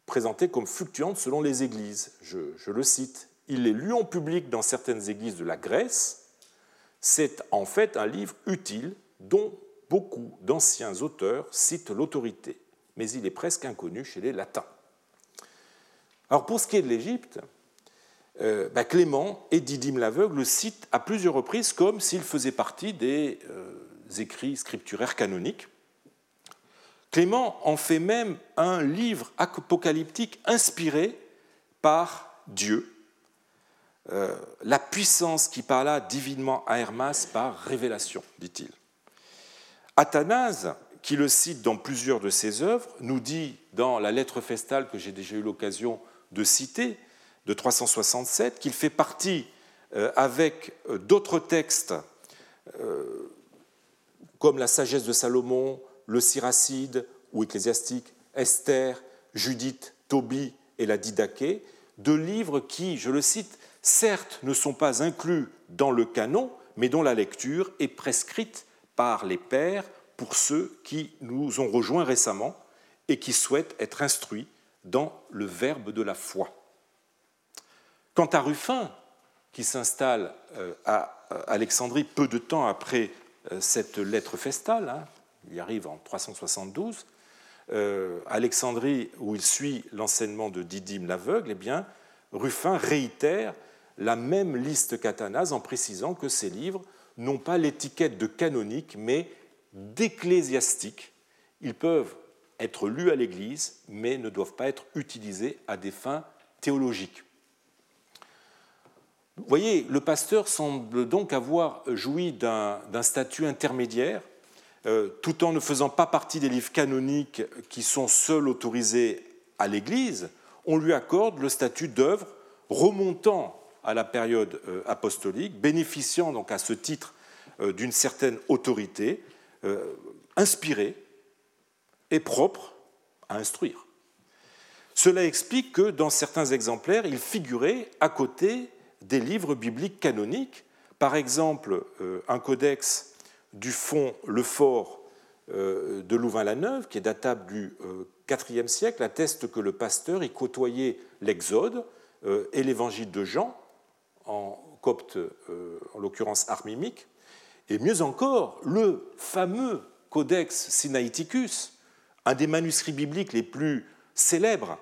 présentée comme fluctuante selon les églises. Je, je le cite. Il est lu en public dans certaines églises de la Grèce. C'est en fait un livre utile dont beaucoup d'anciens auteurs citent l'autorité, mais il est presque inconnu chez les latins. Alors pour ce qui est de l'Égypte, euh, bah, Clément et Didyme l'aveugle le citent à plusieurs reprises comme s'il faisait partie des euh, écrits scripturaires canoniques. Clément en fait même un livre apocalyptique inspiré par Dieu, euh, la puissance qui parla divinement à Hermas par révélation, dit-il. Athanase, qui le cite dans plusieurs de ses œuvres, nous dit dans la lettre festale que j'ai déjà eu l'occasion de citer, de 367, qu'il fait partie euh, avec euh, d'autres textes euh, comme la sagesse de Salomon, le Siracide ou ecclésiastique, Esther, Judith, Tobie et la Didaché, de livres qui, je le cite, certes ne sont pas inclus dans le canon, mais dont la lecture est prescrite par les pères pour ceux qui nous ont rejoints récemment et qui souhaitent être instruits dans le verbe de la foi. Quant à Ruffin, qui s'installe euh, à Alexandrie peu de temps après euh, cette lettre festale, hein, il y arrive en 372, euh, Alexandrie, où il suit l'enseignement de Didyme l'aveugle, eh bien, Ruffin réitère la même liste qu'Athanase en précisant que ces livres n'ont pas l'étiquette de canonique, mais d'ecclésiastique. Ils peuvent être lus à l'Église, mais ne doivent pas être utilisés à des fins théologiques. Voyez, le pasteur semble donc avoir joui d'un statut intermédiaire, euh, tout en ne faisant pas partie des livres canoniques qui sont seuls autorisés à l'Église, on lui accorde le statut d'œuvre remontant à la période euh, apostolique, bénéficiant donc à ce titre euh, d'une certaine autorité, inspirée et propre à instruire. Cela explique que dans certains exemplaires, il figurait à côté des livres bibliques canoniques, par exemple un codex du fond Le Fort de Louvain-la-Neuve, qui est datable du IVe siècle, atteste que le pasteur y côtoyait l'Exode et l'évangile de Jean, en copte, euh, en l'occurrence armimique, et mieux encore, le fameux Codex Sinaiticus, un des manuscrits bibliques les plus célèbres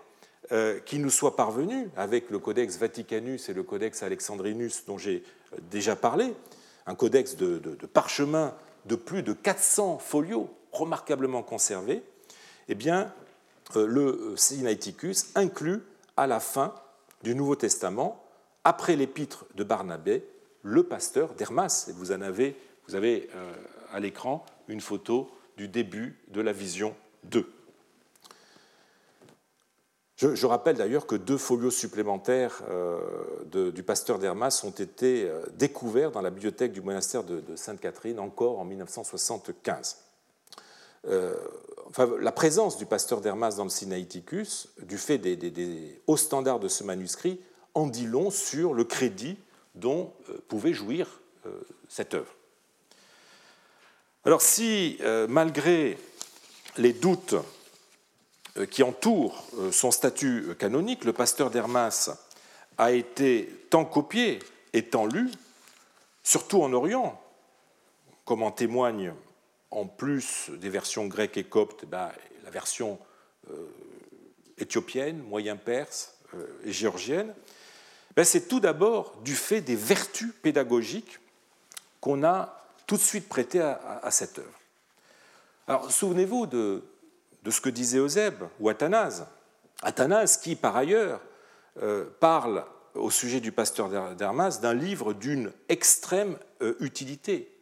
euh, qui nous soit parvenu, avec le Codex Vaticanus et le Codex Alexandrinus dont j'ai euh, déjà parlé, un codex de, parchemin de plus de 400 folios remarquablement conservés, eh bien, le Sinaiticus inclut à la fin du Nouveau Testament après l'épître de Barnabé, le pasteur d'Hermas. Vous en avez, vous avez euh, à l'écran une photo du début de la vision 2. Je, rappelle d'ailleurs que deux folios supplémentaires euh, du pasteur d'Hermas ont été euh, découverts dans la bibliothèque du monastère de, Sainte-Catherine, encore en 1975. la présence du pasteur d'Hermas dans le Sinaïticus, du fait des hauts standards de ce manuscrit, en dit long sur le crédit dont euh, pouvait jouir euh, cette œuvre. Alors si, euh, malgré les doutes qui entourent son statut canonique, le pasteur d'Hermas a été tant copié et tant lu, surtout en Orient, comme en témoigne en plus des versions grecques et coptes, ben, la version éthiopienne, moyen-perse et géorgienne, ben, c'est tout d'abord du fait des vertus pédagogiques qu'on a tout de suite prêtées à, cette œuvre. Alors, souvenez-vous de, ce que disait Eusèbe ou Athanase. Athanase qui, par ailleurs, euh, parle au sujet du pasteur d'Hermas d'un livre d'une extrême euh, utilité,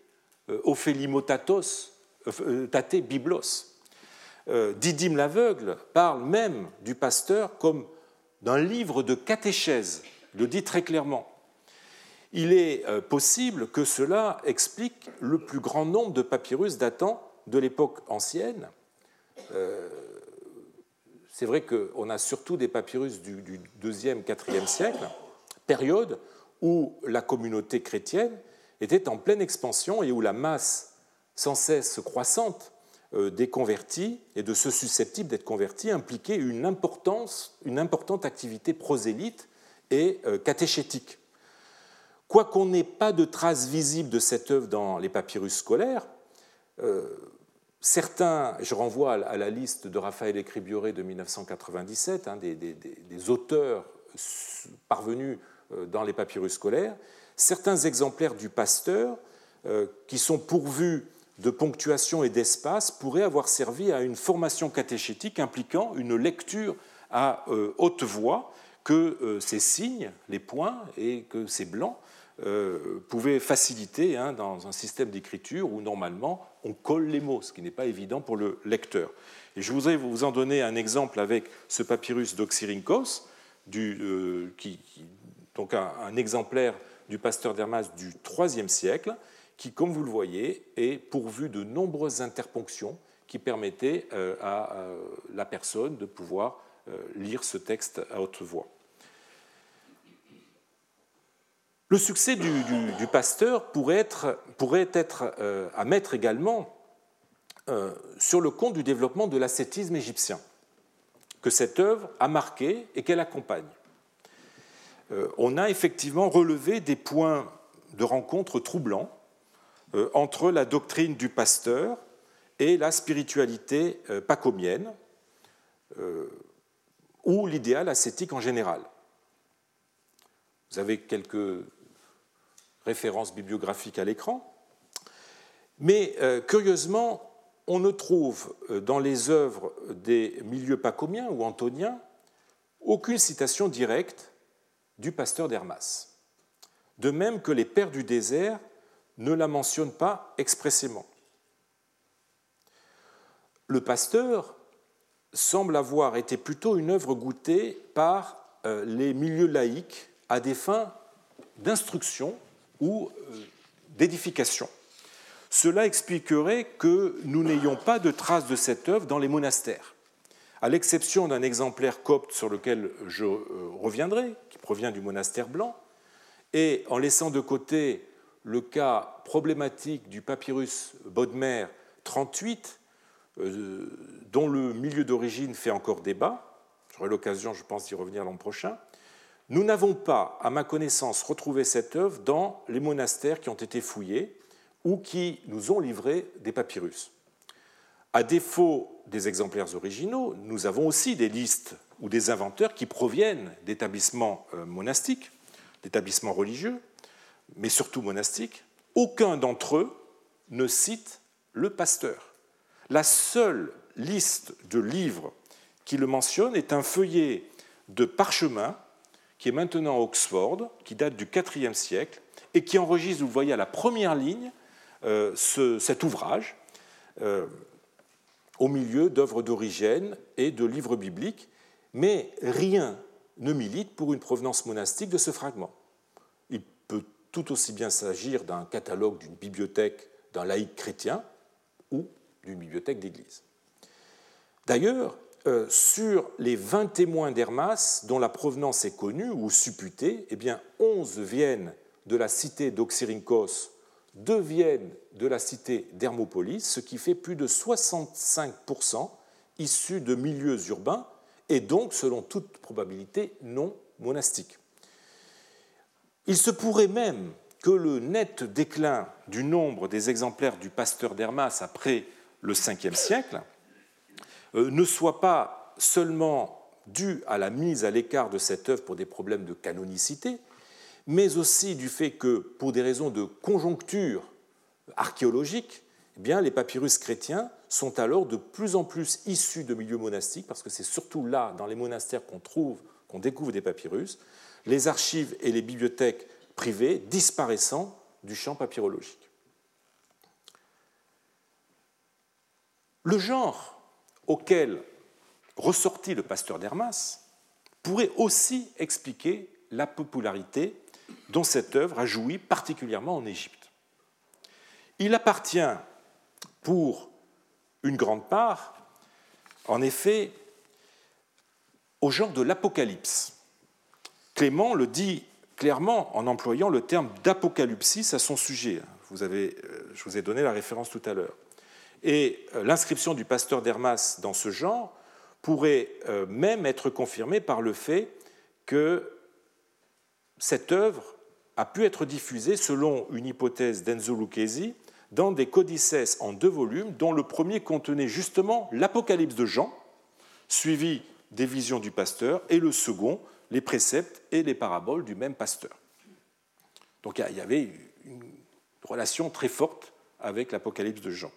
euh, Ophelimotatos, Tate Biblos. Didyme l'aveugle parle même du pasteur comme d'un livre de catéchèse le dit très clairement. Il est possible que cela explique le plus grand nombre de papyrus datant de l'époque ancienne. Euh, c'est vrai qu'on a surtout des papyrus du, du 2e, 4e siècle, période où la communauté chrétienne était en pleine expansion et où la masse sans cesse croissante euh, des convertis et de ceux susceptibles d'être convertis impliquait une, importance, une importante activité prosélyte et euh, catéchétique. Quoiqu'on n'ait pas de traces visibles de cette œuvre dans les papyrus scolaires, certains, je renvoie à la liste de Raphaël Écribioré de 1997, hein, des, des, auteurs parvenus dans les papyrus scolaires, certains exemplaires du pasteur qui sont pourvus de ponctuation et d'espace pourrait avoir servi à une formation catéchétique impliquant une lecture à euh, haute voix que euh, ces signes, les points et que ces blancs euh, pouvaient faciliter hein, dans un système d'écriture où normalement on colle les mots, ce qui n'est pas évident pour le lecteur. Et je voudrais vous en donner un exemple avec ce papyrus d'Oxyrhynchos, qui, donc un, exemplaire du pasteur d'Hermas du IIIe siècle, qui, comme vous le voyez, est pourvu de nombreuses interponctions qui permettaient euh, à euh, la personne de pouvoir euh, lire ce texte à haute voix. Le succès du, pasteur pourrait être, être à mettre également sur le compte du développement de l'ascétisme égyptien, que cette œuvre a marqué et qu'elle accompagne. on a effectivement relevé des points de rencontre troublants euh, entre la doctrine du pasteur et la spiritualité euh, pacomienne, euh, ou l'idéal ascétique en général. Vous avez quelques références bibliographiques à l'écran, mais curieusement, on ne trouve dans les œuvres des milieux pacomiens ou antoniens aucune citation directe du pasteur d'Hermas. De même que les pères du désert ne la mentionne pas expressément. Le pasteur semble avoir été plutôt une œuvre goûtée par euh, les milieux laïcs à des fins d'instruction ou euh, d'édification. Cela expliquerait que nous n'ayons pas de traces de cette œuvre dans les monastères, à l'exception d'un exemplaire copte sur lequel je euh, reviendrai, qui provient du monastère blanc, et en laissant de côté le cas problématique du papyrus Bodmer 38, euh, dont le milieu d'origine fait encore débat, j'aurai l'occasion, je pense, d'y revenir l'an prochain, nous n'avons pas, à ma connaissance, retrouvé cette œuvre dans les monastères qui ont été fouillés ou qui nous ont livré des papyrus. À défaut des exemplaires originaux, nous avons aussi des listes ou des inventeurs qui proviennent d'établissements euh, monastiques, d'établissements religieux, mais surtout monastiques, aucun d'entre eux ne cite le pasteur. La seule liste de livres qui le mentionne est un feuillet de parchemin qui est maintenant à Oxford, qui date du IVe siècle, et qui enregistre, vous voyez à la première ligne, euh, cet ouvrage euh, au milieu d'œuvres d'origine et de livres bibliques, mais rien ne milite pour une provenance monastique de ce fragment tout aussi bien s'agir d'un catalogue d'une bibliothèque d'un laïc chrétien ou d'une bibliothèque d'église. D'ailleurs, euh, sur les 20 témoins d'Hermas dont la provenance est connue ou supputée, eh bien 11 viennent de la cité d'Oxyrhynchos, 2 viennent de la cité d'Hermopolis, ce qui fait plus de 65% issus de milieux urbains et donc, selon toute probabilité, non monastiques. Il se pourrait même que le net déclin du nombre des exemplaires du pasteur d'Hermas après le 5e siècle ne soit pas seulement dû à la mise à l'écart de cette œuvre pour des problèmes de canonicité, mais aussi du fait que, pour des raisons de conjoncture archéologique, eh les papyrus chrétiens sont alors de plus en plus issus de milieux monastiques, parce que c'est surtout là, dans les monastères, qu'on trouve, qu'on découvre des papyrus, les archives et les bibliothèques privées disparaissant du champ papyrologique. Le genre auquel ressortit le pasteur d'Hermas pourrait aussi expliquer la popularité dont cette œuvre a joui particulièrement en Égypte. Il appartient pour une grande part, en effet, au genre de l'Apocalypse. Clément le dit clairement en employant le terme d'apocalypsis à son sujet. Vous avez, euh, je vous ai donné la référence tout à l'heure. Et euh, l'inscription du pasteur d'Hermas dans ce genre pourrait euh, même être confirmée par le fait que cette œuvre a pu être diffusée, selon une hypothèse d'Enzo Lucchesi, dans des codices en deux volumes, dont le premier contenait justement l'Apocalypse de Jean, suivi des visions du pasteur, et le second, les préceptes et les paraboles du même pasteur. Donc il y avait une relation très forte avec l'Apocalypse de Jean.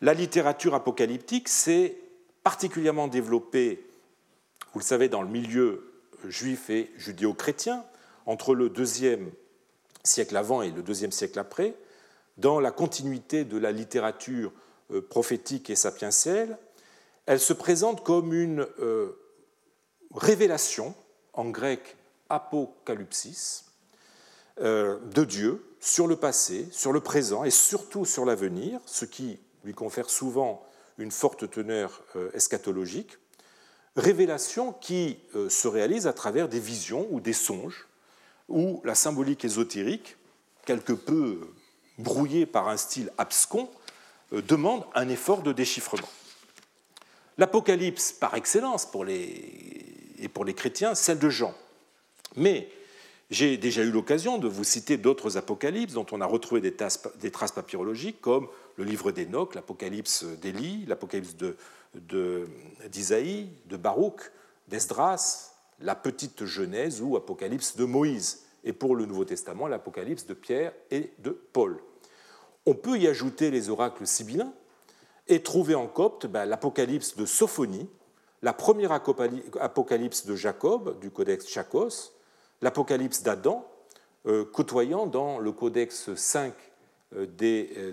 La littérature apocalyptique s'est particulièrement développée, vous le savez, dans le milieu juif et judéo-chrétien, entre le deuxième siècle avant et le deuxième siècle après, dans la continuité de la littérature euh, prophétique et sapientielle, elle se présente comme une euh, révélation, en grec apocalypsis, euh, de Dieu sur le passé, sur le présent et surtout sur l'avenir, ce qui lui confère souvent une forte teneur eschatologique, révélation qui se réalise à travers des visions ou des songes, où la symbolique ésotérique, quelque peu brouillée par un style abscon, euh, demande un effort de déchiffrement. L'Apocalypse, par excellence pour les, et pour les chrétiens, celle de Jean. Mais j'ai déjà eu l'occasion de vous citer d'autres apocalypses dont on a retrouvé des, traces papyrologiques, comme le livre d'Enoch, l'Apocalypse d'Élie, l'Apocalypse d'Isaïe, de, Baruch, d'Esdras, la petite Genèse ou Apocalypse de Moïse, et pour le Nouveau Testament, l'Apocalypse de Pierre et de Paul. On peut y ajouter les oracles sibyllins et trouver en copte ben, l'Apocalypse de Sophonie, la première Apocalypse de Jacob, du Codex Chakos, l'Apocalypse d'Adam, euh, côtoyant dans le Codex 5 euh, euh,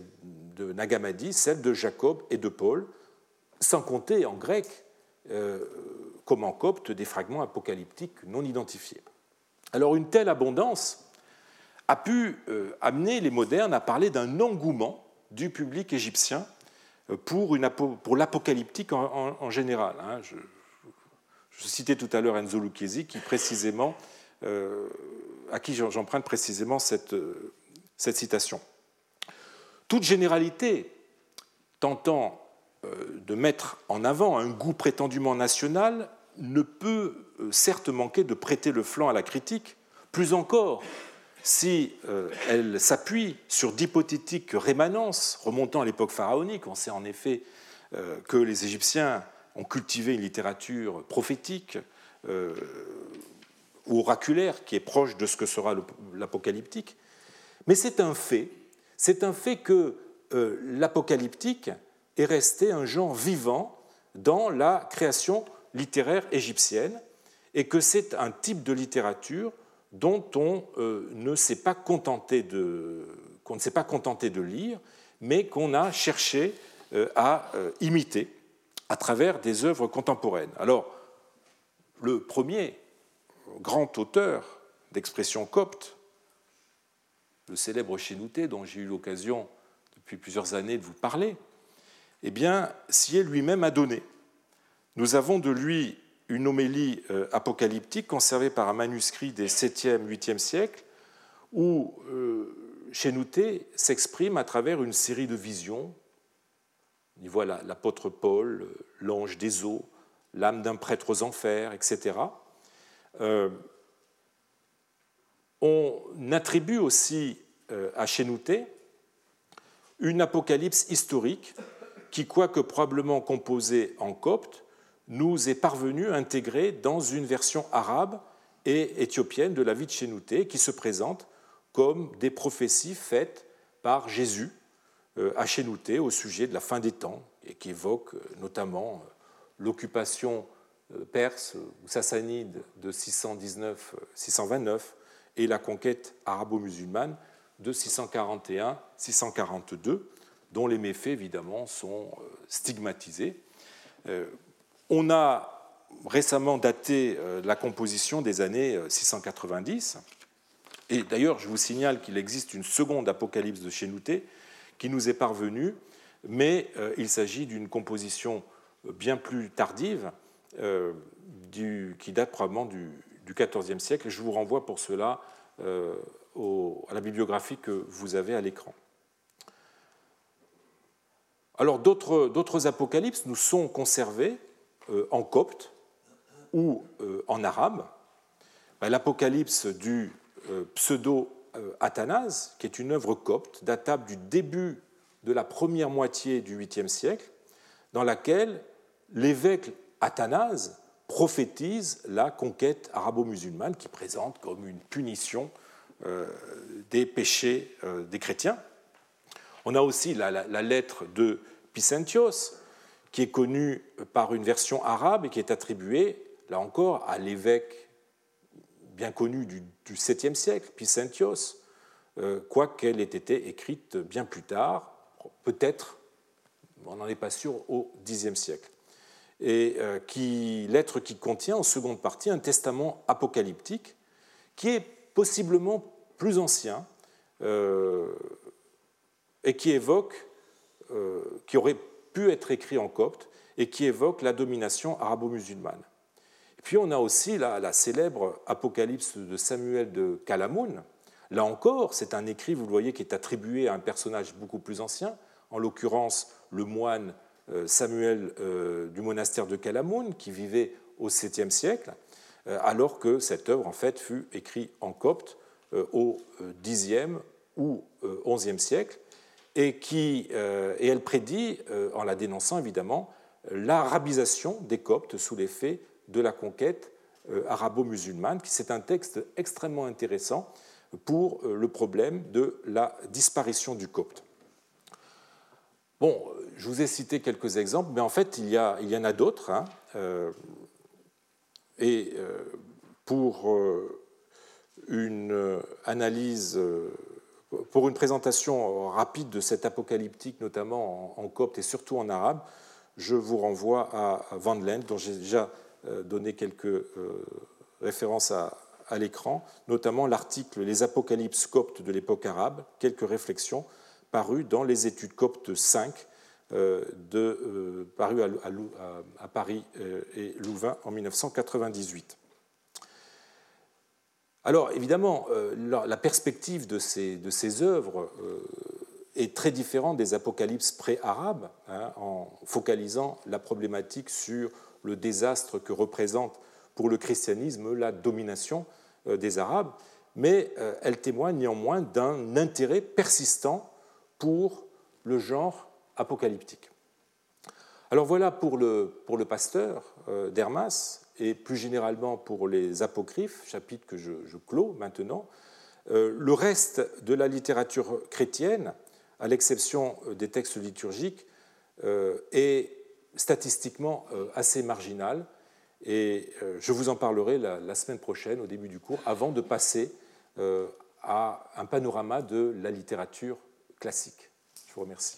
de Nagamadi celle de Jacob et de Paul, sans compter en grec, comme en copte, des fragments apocalyptiques non identifiés. Alors une telle abondance a pu amener les modernes à parler d'un engouement du public égyptien pour, l'apocalyptique en, général. Hein. Je, citais tout à l'heure Enzo Lucchesi, qui précisément, à qui j'emprunte précisément cette, cette, citation. Toute généralité tentant de mettre en avant un goût prétendument national ne peut euh, certes manquer de prêter le flanc à la critique, plus encore si euh, elle s'appuie sur d'hypothétiques rémanences remontant à l'époque pharaonique. On sait en effet euh, que les Égyptiens ont cultivé une littérature prophétique oraculaire qui est proche de ce que sera l'apocalyptique. Mais c'est un fait, c'est un fait que l'apocalyptique est resté un genre vivant dans la création littéraire égyptienne et que c'est un type de littérature dont on euh, ne s'est pas contenté de qu'on ne s'est pas contenté de lire, mais qu'on a cherché euh, à euh, imiter à travers des œuvres contemporaines. Alors, le premier grand auteur d'expression copte, le célèbre Chénouté, dont j'ai eu l'occasion depuis plusieurs années de vous parler, eh bien, s'y lui-même a donné. Nous avons de lui une homélie euh, apocalyptique conservée par un manuscrit des 7e, 8e siècles, où euh, Chénouté s'exprime à travers une série de visions. Il voit l'apôtre Paul, l'ange des eaux, l'âme d'un prêtre aux enfers, etc. Euh, on attribue aussi à Chénouté une apocalypse historique qui, quoique probablement composée en copte, nous est parvenu intégrer dans une version arabe et éthiopienne de la vie de Chénouté qui se présente comme des prophéties faites par Jésus euh, à Chénouté au sujet de la fin des temps et qui évoquent euh, notamment euh, l'occupation perse ou sassanide de 619-629 et la conquête arabo-musulmane de 641-642, dont les méfaits évidemment sont stigmatisés on a récemment daté la composition des années 690. Et d'ailleurs, je vous signale qu'il existe une seconde apocalypse de Chénouté qui nous est parvenue, mais il s'agit d'une composition bien plus tardive, qui date probablement du, XIVe siècle. je vous renvoie pour cela à la bibliographie que vous avez à l'écran. Alors d'autres apocalypses nous sont conservés euh, en copte ou euh, en arabe. Ben, l'apocalypse du euh, pseudo-Athanase, qui est une œuvre copte datable du début de la première moitié du 8e siècle, dans laquelle l'évêque Athanase prophétise la conquête arabo-musulmane qui présente comme une punition des péchés des chrétiens. On a aussi la, lettre de Picentios, qui est connue par une version arabe et qui est attribuée, là encore, à l'évêque bien connu du, 7e siècle, Picentios, euh, quoiqu'elle ait été écrite bien plus tard, peut-être, on n'en est pas sûr, au Xe siècle. Et euh, qui, qui contient en seconde partie un testament apocalyptique qui est possiblement plus ancien, euh, et qui évoque, euh, qui aurait pu être écrit en copte et qui évoque la domination arabo-musulmane. Puis on a aussi la, la, célèbre Apocalypse de Samuel de Calamoun. Là encore, c'est un écrit, vous le voyez, qui est attribué à un personnage beaucoup plus ancien, en l'occurrence le moine Samuel euh, du monastère de Calamoun, qui vivait au 7e siècle, alors que cette œuvre en fait fut écrite en copte au Xe ou XIe siècle et, euh, elle prédit, euh, en la dénonçant évidemment, l'arabisation des Coptes sous l'effet de la conquête euh, arabo-musulmane. C'est un texte extrêmement intéressant pour le problème de la disparition du copte. Bon, je vous ai cité quelques exemples, mais en fait, il y, en a d'autres. Hein, et pour une analyse pour une présentation rapide de cet apocalyptique, notamment en, copte et surtout en arabe, je vous renvoie à Van Lent, dont j'ai déjà euh, donné quelques euh, références à, l'écran, notamment l'article Les apocalypses coptes de l'époque arabe, quelques réflexions parues dans les études coptes 5, euh, de, parues à Paris et Louvain en 1998. Alors évidemment, euh, la perspective de ces, œuvres euh, est très différente des apocalypses pré-arabes, hein, en focalisant la problématique sur le désastre que représente pour le christianisme la domination euh, des Arabes, mais elle témoigne néanmoins d'un intérêt persistant pour le genre apocalyptique. Alors voilà pour le, pour le pasteur d'Hermas, et plus généralement pour les apocryphes, chapitre que je, clôt maintenant, euh, le reste de la littérature chrétienne, à l'exception euh, des textes liturgiques, euh, est statistiquement assez marginal. Et je vous en parlerai la, semaine prochaine, au début du cours, avant de passer à un panorama de la littérature classique. Je vous remercie.